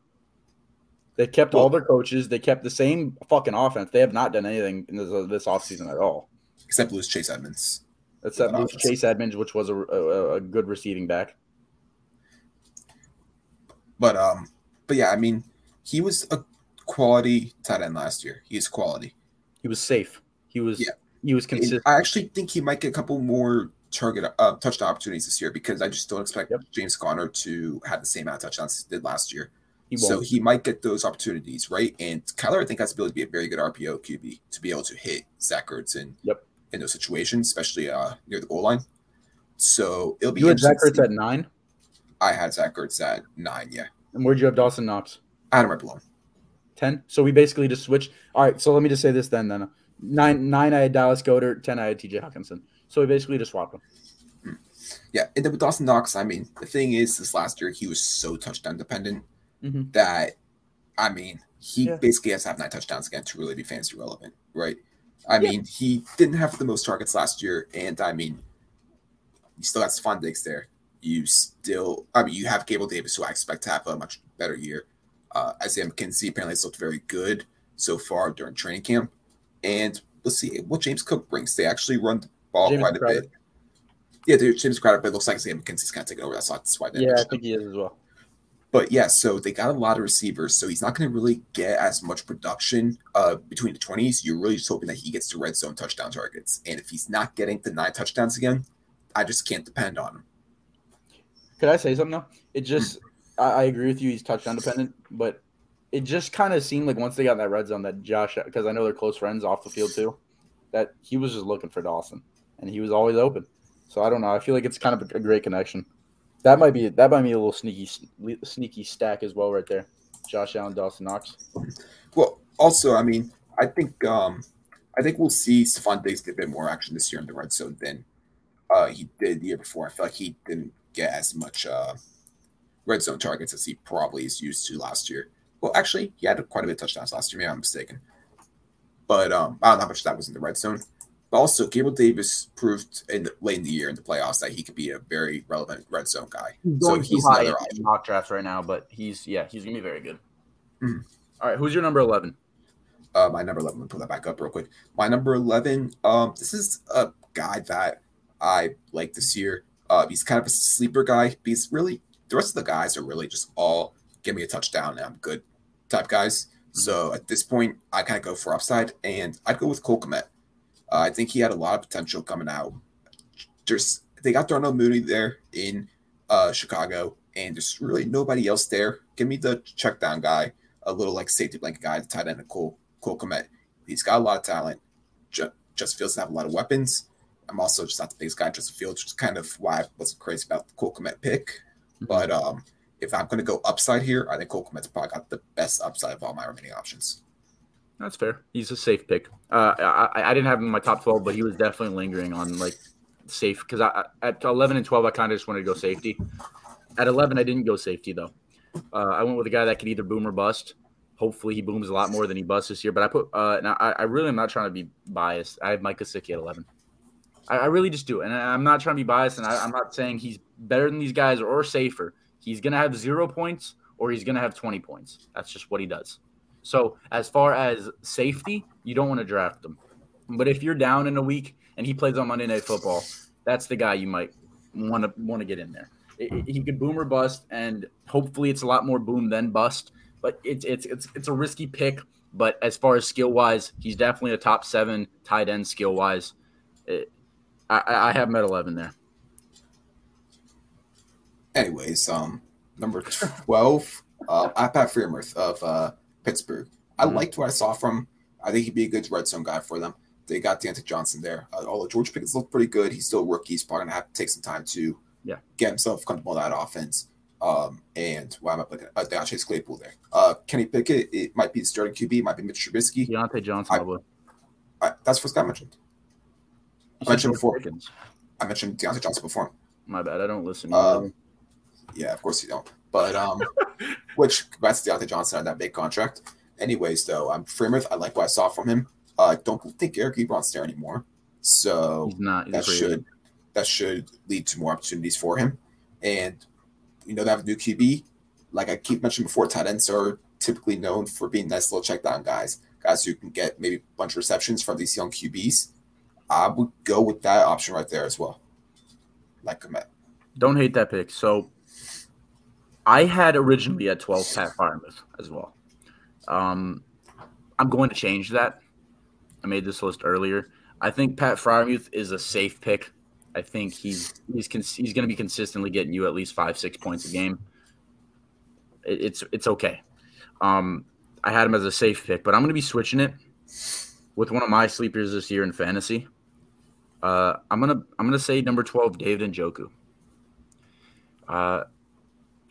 B: They kept well, all their coaches. They kept the same fucking offense. They have not done anything in this, uh, this offseason at all.
A: Except lose Chase Edmonds.
B: Except lose Chase Edmonds, which was a, a, a good receiving back.
A: But um, but yeah, I mean, he was a quality tight end last year. He's quality.
B: He was safe. He was yeah. He was consistent.
A: I actually think he might get a couple more target uh, touchdown opportunities this year because I just don't expect yep. James Conner to have the same amount of touchdowns he did last year. He so he might get those opportunities, right? And Kyler, I think, has the ability to be a very good RPO QB to be able to hit Zach Ertz in,
B: yep.
A: In those situations, especially uh, near the goal line. So it'll be.
B: You had Zach Ertz at nine.
A: I had Zach Ertz at nine. Yeah.
B: And where'd you have Dawson Knox?
A: I had him right below.
B: 10. So we basically just switched. All right. So let me just say this then. Then nine, nine, I had Dallas Goedert. 10, I had TJ Hockenson. So we basically just swapped them.
A: Hmm. Yeah. And then with Dawson Knox, I mean, the thing is, this last year, he was so touchdown dependent mm-hmm. that, I mean, he yeah. basically has to have nine touchdowns again to really be fantasy relevant, right? I yeah. mean, he didn't have the most targets last year. And I mean, you still got Stefon Diggs there. You still, I mean, you have Gabriel Davis, who I expect to have a much better year. Uh, Isaiah McKenzie apparently has looked very good so far during training camp. And let's see what James Cook brings. They actually run the ball James quite Crowder. a bit. Yeah, dude, James Crowder, but it looks like Isaiah McKenzie's kind of taking over that slot. That's why
B: Yeah, I think he is as well.
A: But yeah, so they got a lot of receivers, so he's not going to really get as much production uh, between the 20s. You're really just hoping that he gets to red zone touchdown targets. And if he's not getting the nine touchdowns again, I just can't depend on him.
B: Could I say something though? It just I, I agree with you. He's touchdown dependent, but it just kind of seemed like once they got in that red zone that Josh, because I know they're close friends off the field too, that he was just looking for Dawson, and he was always open. So I don't know. I feel like it's kind of a great connection. That might be that might be a little sneaky sneaky stack as well right there. Josh Allen, Dawson Knox.
A: Well, also, I mean, I think um, I think we'll see Stefon Diggs get a bit more action this year in the red zone than uh, he did the year before. I feel like he didn't get as much uh, red zone targets as he probably is used to last year. Well, actually, he had quite a bit of touchdowns last year. Maybe I'm mistaken. But um, I don't know how much that was in the red zone. Also, Gabriel Davis proved in the, late in the year in the playoffs that he could be a very relevant red zone guy. He's so he's
B: another option. mock drafts right now, but he's yeah, he's gonna be very good. Mm-hmm. All right, who's your number eleven?
A: Uh, my number eleven. Let me pull that back up real quick. My number eleven. Um, this is a guy that I like this year. Uh, he's kind of a sleeper guy. He's really the rest of the guys are really just all give me a touchdown and I'm good type guys. Mm-hmm. So at this point, I kind of go for upside, and I'd go with Cole Kmet. Uh, I think he had a lot of potential coming out. Just they got Darnell Mooney there in uh, Chicago, and there's really nobody else there. Give me the check down guy, a little like safety blanket guy, the tight end of Cole Cole Kmet. He's got a lot of talent. Just, just feels to have a lot of weapons. I'm also just not the biggest guy just Fields, which is kind of why I wasn't crazy about the Cole Kmet pick. But um, if I'm going to go upside here, I think Cole Kmet's probably got the best upside of all my remaining options.
B: That's fair. He's a safe pick. Uh, I, I didn't have him in my top twelve, but he was definitely lingering on like safe because I at eleven and twelve I kind of just wanted to go safety. At eleven I didn't go safety though. Uh, I went with a guy that could either boom or bust. Hopefully he booms a lot more than he busts this year. But I put uh, now I, I really am not trying to be biased. I have Mike Gesicki at eleven. I, I really just do, and I, am not trying to be biased. And I, I'm not saying he's better than these guys or safer. He's gonna have zero points or he's gonna have twenty points. That's just what he does. So as far as safety, you don't want to draft him. But if you're down in a week and he plays on Monday Night Football, that's the guy you might want to want to get in there. It, he could boom or bust, and hopefully it's a lot more boom than bust. But it's it's it's it's a risky pick. But as far as skill wise, he's definitely a top seven tight end skill wise. I, I have him at eleven there.
A: Anyways, um, number twelve, uh, I Pat Freiermuth of uh, Pittsburgh. I mm-hmm. liked what I saw from. I think he'd be a good red zone guy for them. They got Diontae Johnson there. Uh, although George Pickens looked pretty good, he's still a rookie. He's probably gonna have to take some time to
B: yeah
A: get himself comfortable in that offense. Um, and why am I looking at uh, Chase Claypool there? Uh, Kenny Pickett, it might be the starting QB, it might be Mitch Trubisky.
B: Diontae Johnson,
A: I, I, that's first guy I mentioned. I mentioned before. Pickens. I mentioned Diontae Johnson before.
B: My bad, I don't listen.
A: Um, yeah, of course you don't. But um, which congrats to Diontae Johnson on that big contract. Anyways, though, I'm um, Freiermuth. I like what I saw from him. I uh, don't think Eric Ebron's there anymore, so
B: he's not, he's
A: that should that should lead to more opportunities for him. And you know, they have a new QB. Like I keep mentioning before, tight ends are typically known for being nice little check down guys, guys who can get maybe a bunch of receptions from these young QBs. I would go with that option right there as well. Like Kmet.
B: Don't hate that pick. So I had originally a 12 Pat Freiermuth as well. Um, I'm going to change that. I made this list earlier. I think Pat Freiermuth is a safe pick. I think he's he's cons- he's going to be consistently getting you at least five six points a game. It, it's it's okay. Um, I had him as a safe pick, but I'm going to be switching it with one of my sleepers this year in fantasy. Uh, I'm gonna I'm gonna say number twelve, David Njoku. Uh,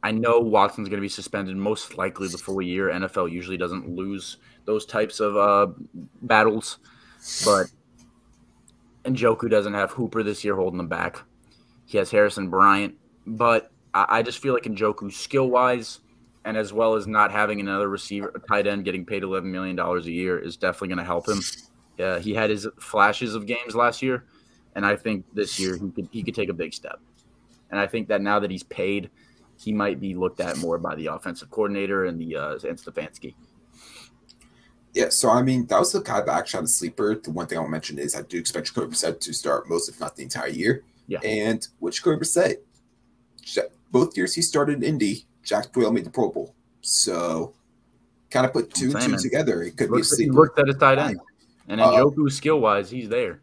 B: I know Watson's going to be suspended most likely the full year. NFL usually doesn't lose those types of uh, battles, but Njoku doesn't have Hooper this year holding him back. He has Harrison Bryant, but I, I just feel like Njoku skill wise, and as well as not having another receiver, tight end getting paid eleven million dollars a year is definitely going to help him. Uh, he had his flashes of games last year, and I think this year he could he could take a big step. And I think that now that he's paid he might be looked at more by the offensive coordinator and the uh, and Stefanski.
A: Yeah, so I mean that was the kind of action on the sleeper. The one thing I want to mention is I do expect Jacoby Brissett to start most, if not the entire year.
B: Yeah,
A: and which Jacoby Brissett, both years he started in Indy, Jack Doyle made the Pro Bowl. So kind of put two saying, two together. It could
B: looks,
A: be a sleeper.
B: He looked at his tight end, and then uh, Njoku skill wise, he's there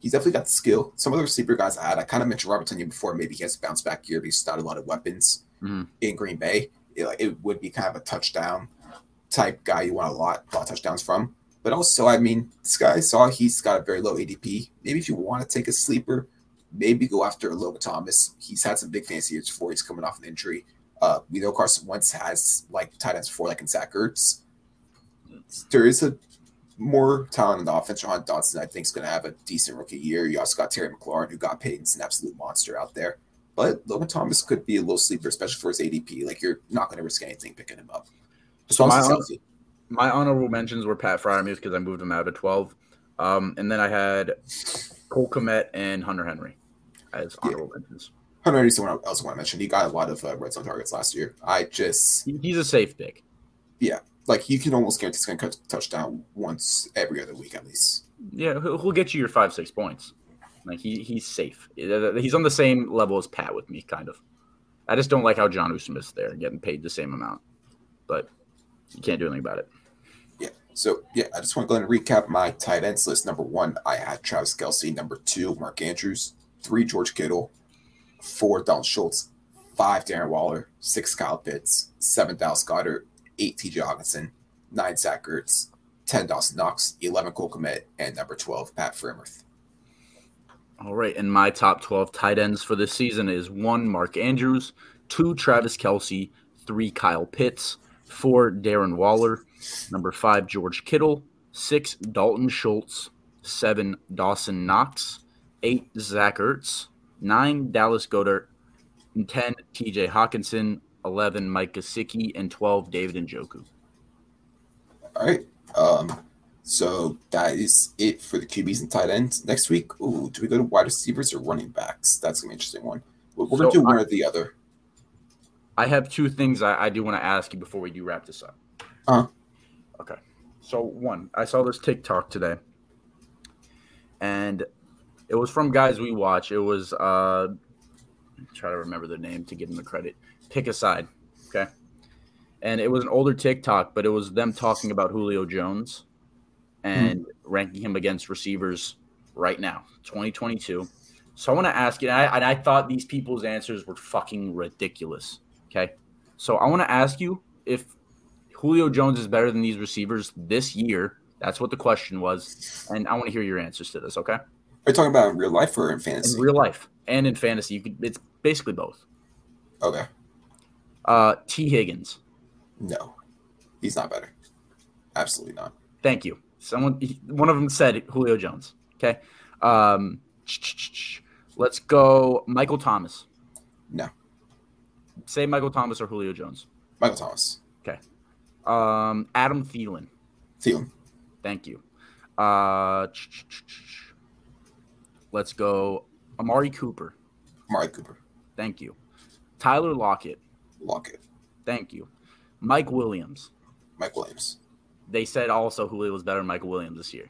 A: he's definitely got the skill. Some of the sleeper guys I had, I kind of mentioned Robert Tonyan before. Maybe he has a bounce back year because he's not a lot of weapons mm-hmm. in Green Bay. It, it would be kind of a touchdown type guy you want a lot, a lot of touchdowns from. But also, I mean, this guy saw he's got a very low ADP. Maybe if you want to take a sleeper, maybe go after Logan Thomas. He's had some big fancy years before. He's coming off an injury. Uh, we know Carson Wentz has like tight ends before, like in Zach Ertz. There is a more talent in the offense. Jahan Dotson, I think, is going to have a decent rookie year. You also got Terry McLaurin, who got paid. He's an absolute monster out there. But Logan Thomas could be a little sleeper, especially for his ADP. Like you're not going to risk anything picking him up.
B: So my, my honorable mentions were Pat Freiermuth because I moved him out of 12. Um, and then I had Cole Kmet and Hunter Henry as honorable yeah. mentions.
A: Hunter Henry's someone I also want to mention. He got a lot of uh, red zone targets last year. I just
B: he's a safe pick.
A: Yeah, like you can almost guarantee he's going to catch a touchdown once every other week at least.
B: Yeah, he'll get you your five six points. Like he he's safe. He's on the same level as Pat with me, kind of. I just don't like how Jonnu Smith's there, getting paid the same amount, but you can't do anything about it.
A: Yeah. So yeah, I just want to go ahead and recap my tight ends list. Number one, I had Travis Kelce. Number two, Mark Andrews. Three, George Kittle. Four, Dalton Schultz. Five, Darren Waller. Six, Kyle Pitts. Seven, Dallas Goedert. Eight, T.J. Hockenson. Nine, Zach Ertz. Ten, Dawson Knox. Eleven, Cole Kmet. And number twelve, Pat Freiermuth.
B: All right, and my top 12 tight ends for this season is one, Mark Andrews, two, Travis Kelce, three, Kyle Pitts, four, Darren Waller, number five, George Kittle, six Dalton Schultz, seven Dawson Knox, eight Zach Ertz, nine Dallas and 10 TJ Hockenson, 11 Mike Gesicki, and 12 David Njoku.
A: All right. Um, so that is it for the QBs and tight ends. Next week, ooh, do we go to wide receivers or running backs? That's an interesting one. We're, we're gonna
B: So
A: do one
B: I-
A: or the other.
B: I have two things I, I do want to ask you before we do wrap this up.
A: Uh-huh.
B: Okay. So one, I saw this TikTok today, and it was from guys we watch. It was uh, try to remember the name to give them the credit. Pick a side, okay. And it was an older TikTok, but it was them talking about Julio Jones and ranking him against receivers right now, 2022. So I want to ask you, and I, and I thought these people's answers were fucking ridiculous. Okay. So I want to ask you if Julio Jones is better than these receivers this year. That's what the question was. And I want to hear your answers to this, okay?
A: Are you talking about in real life or in fantasy?
B: In real life and in fantasy, you could it's basically both.
A: okay.
B: Uh T. Higgins.
A: No, he's not better. Absolutely not.
B: Thank you. Someone one of them said Julio Jones. Okay. Um let's go Michael Thomas.
A: No.
B: Say Michael Thomas or Julio Jones.
A: Michael Thomas. Okay.
B: Um Adam Thielen.
A: Thielen.
B: Thank you. Uh, let's go. Amari Cooper.
A: Amari Cooper.
B: Thank you. Tyler Lockett.
A: Lockett.
B: Thank you. Mike Williams.
A: Mike Williams.
B: They said also Julio was better than Michael Williams this year.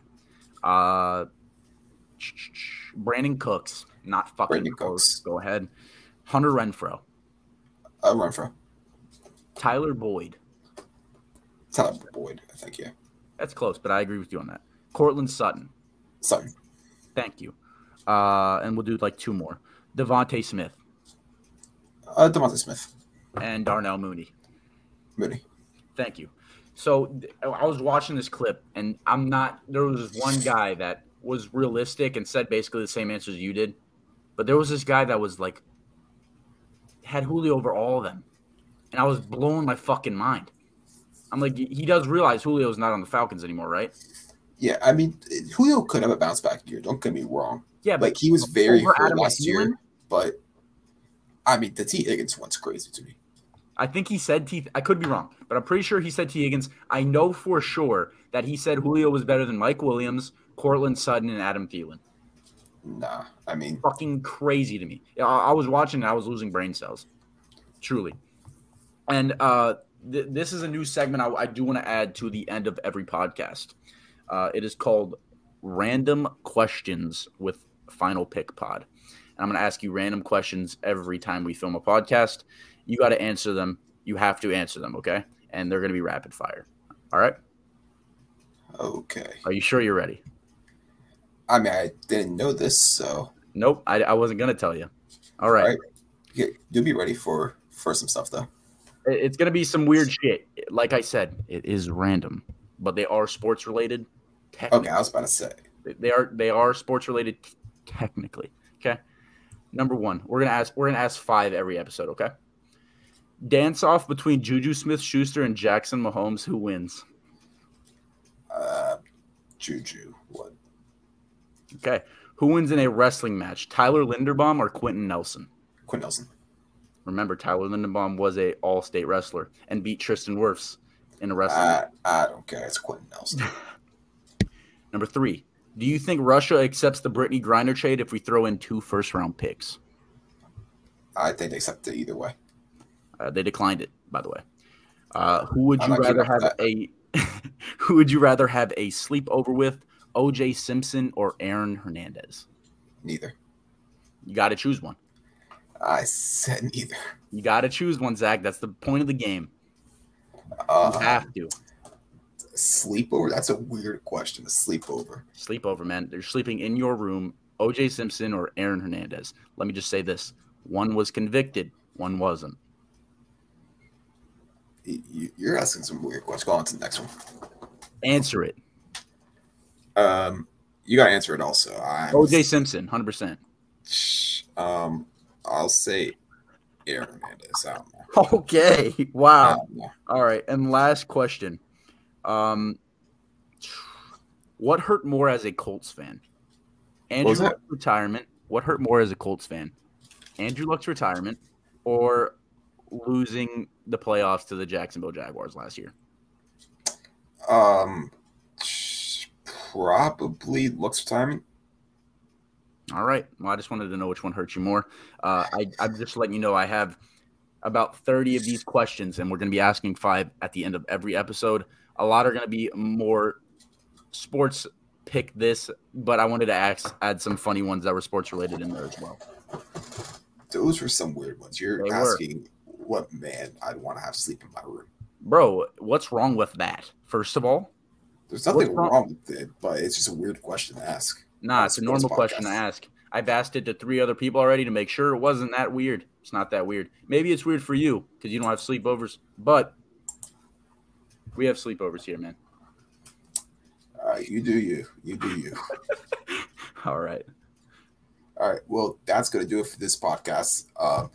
B: Uh, Brandin Cooks. Not fucking
A: Brandon
B: close.
A: Cooks.
B: Go ahead. Hunter Renfrow.
A: Uh, Renfrow.
B: Tyler Boyd.
A: Tyler Boyd. I think yeah.
B: That's close, but I agree with you on that. Courtland Sutton.
A: Sutton.
B: Thank you. Uh, and we'll do like two more. DeVonta Smith
A: Uh, DeVonta Smith.
B: and Darnell Mooney.
A: Mooney.
B: Thank you. So I was watching this clip, and I'm not. There was one guy that was realistic and said basically the same answers you did, but there was this guy that was like had Julio over all of them, and I was blowing my fucking mind. I'm like, he does realize Julio's not on the Falcons anymore, right?
A: Yeah, I mean Julio could have a bounce back year. Don't get me wrong.
B: Yeah, but
A: Like he was very hurt last year, but I mean the T Higgins one's crazy to me.
B: I think he said T. I could be wrong, but I'm pretty sure he said T. Higgins. I know for sure that he said Julio was better than Mike Williams, Courtland Sutton, and Adam Thielen.
A: Nah, I mean
B: fucking crazy to me. I, I was watching and I was losing brain cells, truly. And uh, th- this is a new segment I, I do want to add to the end of every podcast. Uh, it is called Random Questions with Final Pick Pod. And I'm going to ask you random questions every time we film a podcast. You got to answer them. You have to answer them, okay? And they're going to be rapid fire. All right?
A: okay.
B: Are you sure you're ready?
A: I mean I didn't know this, so
B: Nope, I, I wasn't going to tell you. All right.
A: All right. yeah, you'll be ready for for some stuff though.
B: It's gonna be some weird shit. Like I said, it is random, but they are sports related.
A: Okay, I was about to say.
B: they are they are sports related technically. Okay. Number one, we're gonna ask we're gonna ask five every episode. Okay. Dance off between JuJu Smith-Schuster and Jackson Mahomes. Who wins?
A: Uh, Juju. What?
B: Okay. Who wins in a wrestling match? Tyler Linderbaum or Quenton Nelson?
A: Quinn Nelson.
B: Remember, Tyler Linderbaum was a All State wrestler and beat Tristan Wirfs in a wrestling. match.
A: I, I don't care. It's Quenton Nelson.
B: Number three, do you think Russia accepts the Brittney Griner trade if we throw in two first round picks?
A: I think they accept it either way.
B: Uh, they declined it, by the way. Uh, who would you rather have a Who would you rather have a sleepover with, O.J. Simpson or Aaron Hernandez?
A: Neither.
B: You got to choose one.
A: I said neither.
B: You got to choose one, Zach. That's the point of the game. You
A: Uh,
B: have to
A: sleepover. That's a weird question. A sleepover.
B: sleepover, man. They're sleeping in your room. O.J. Simpson or Aaron Hernandez. Let me just say this: one was convicted, one wasn't.
A: You're asking some weird questions. Go on to the next one.
B: Answer it.
A: Um, you got to answer it also. I'm,
B: O.J. Simpson, hundred percent.
A: Um, I'll say Aaron Hernandez. I don't know.
B: Okay. Wow. All right. And last question. Um What hurt more as a Colts fan? Andrew Luck's retirement. What hurt more as a Colts fan? Andrew Luck's retirement or losing the playoffs to the Jacksonville Jaguars last year?
A: Um, probably looks retirement.
B: All right. Well, I just wanted to know which one hurt you more. Uh, I, I'm just letting you know I have about 30 of these questions, and we're going to be asking five at the end of every episode. A lot are going to be more sports pick this, but I wanted to ask, add some funny ones that were sports related in there as well.
A: Those were some weird ones. You're they asking were. What man I'd want to have sleep in my room.
B: Bro, what's wrong with that? First of all,
A: there's nothing wrong? wrong? with it, but it's just a weird question to ask.
B: Nah, it's a normal question to ask. I've asked it to three other people already to make sure it wasn't that weird. It's not that weird. Maybe it's weird for you because you don't have sleepovers, but we have sleepovers here, man.
A: All right, you do you. You do you.
B: All right.
A: All right. Well, that's going to do it for this podcast. Uh,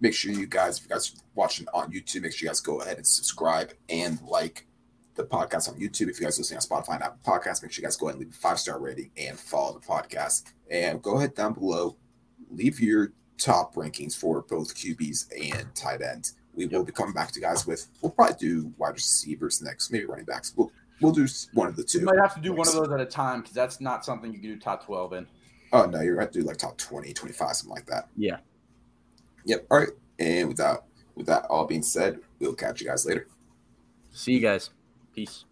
A: make sure you guys, if you guys watching on YouTube, make sure you guys go ahead and subscribe and like the podcast on YouTube. If you guys listening on Spotify and Apple Podcasts, make sure you guys go ahead and leave a five star rating and follow the podcast. And go ahead down below, leave your top rankings for both QBs and tight ends. We will be coming back to guys with. We'll probably do wide receivers next, maybe running backs. We'll we'll do one of the two.
B: You might have to do next. one of those at a time because that's not something you can do top twelve in.
A: Oh no, you're going to do like top 20, 25, something like that.
B: Yeah.
A: Yep. All right. And without with that all being said, we'll catch you guys later.
B: See you guys. Peace.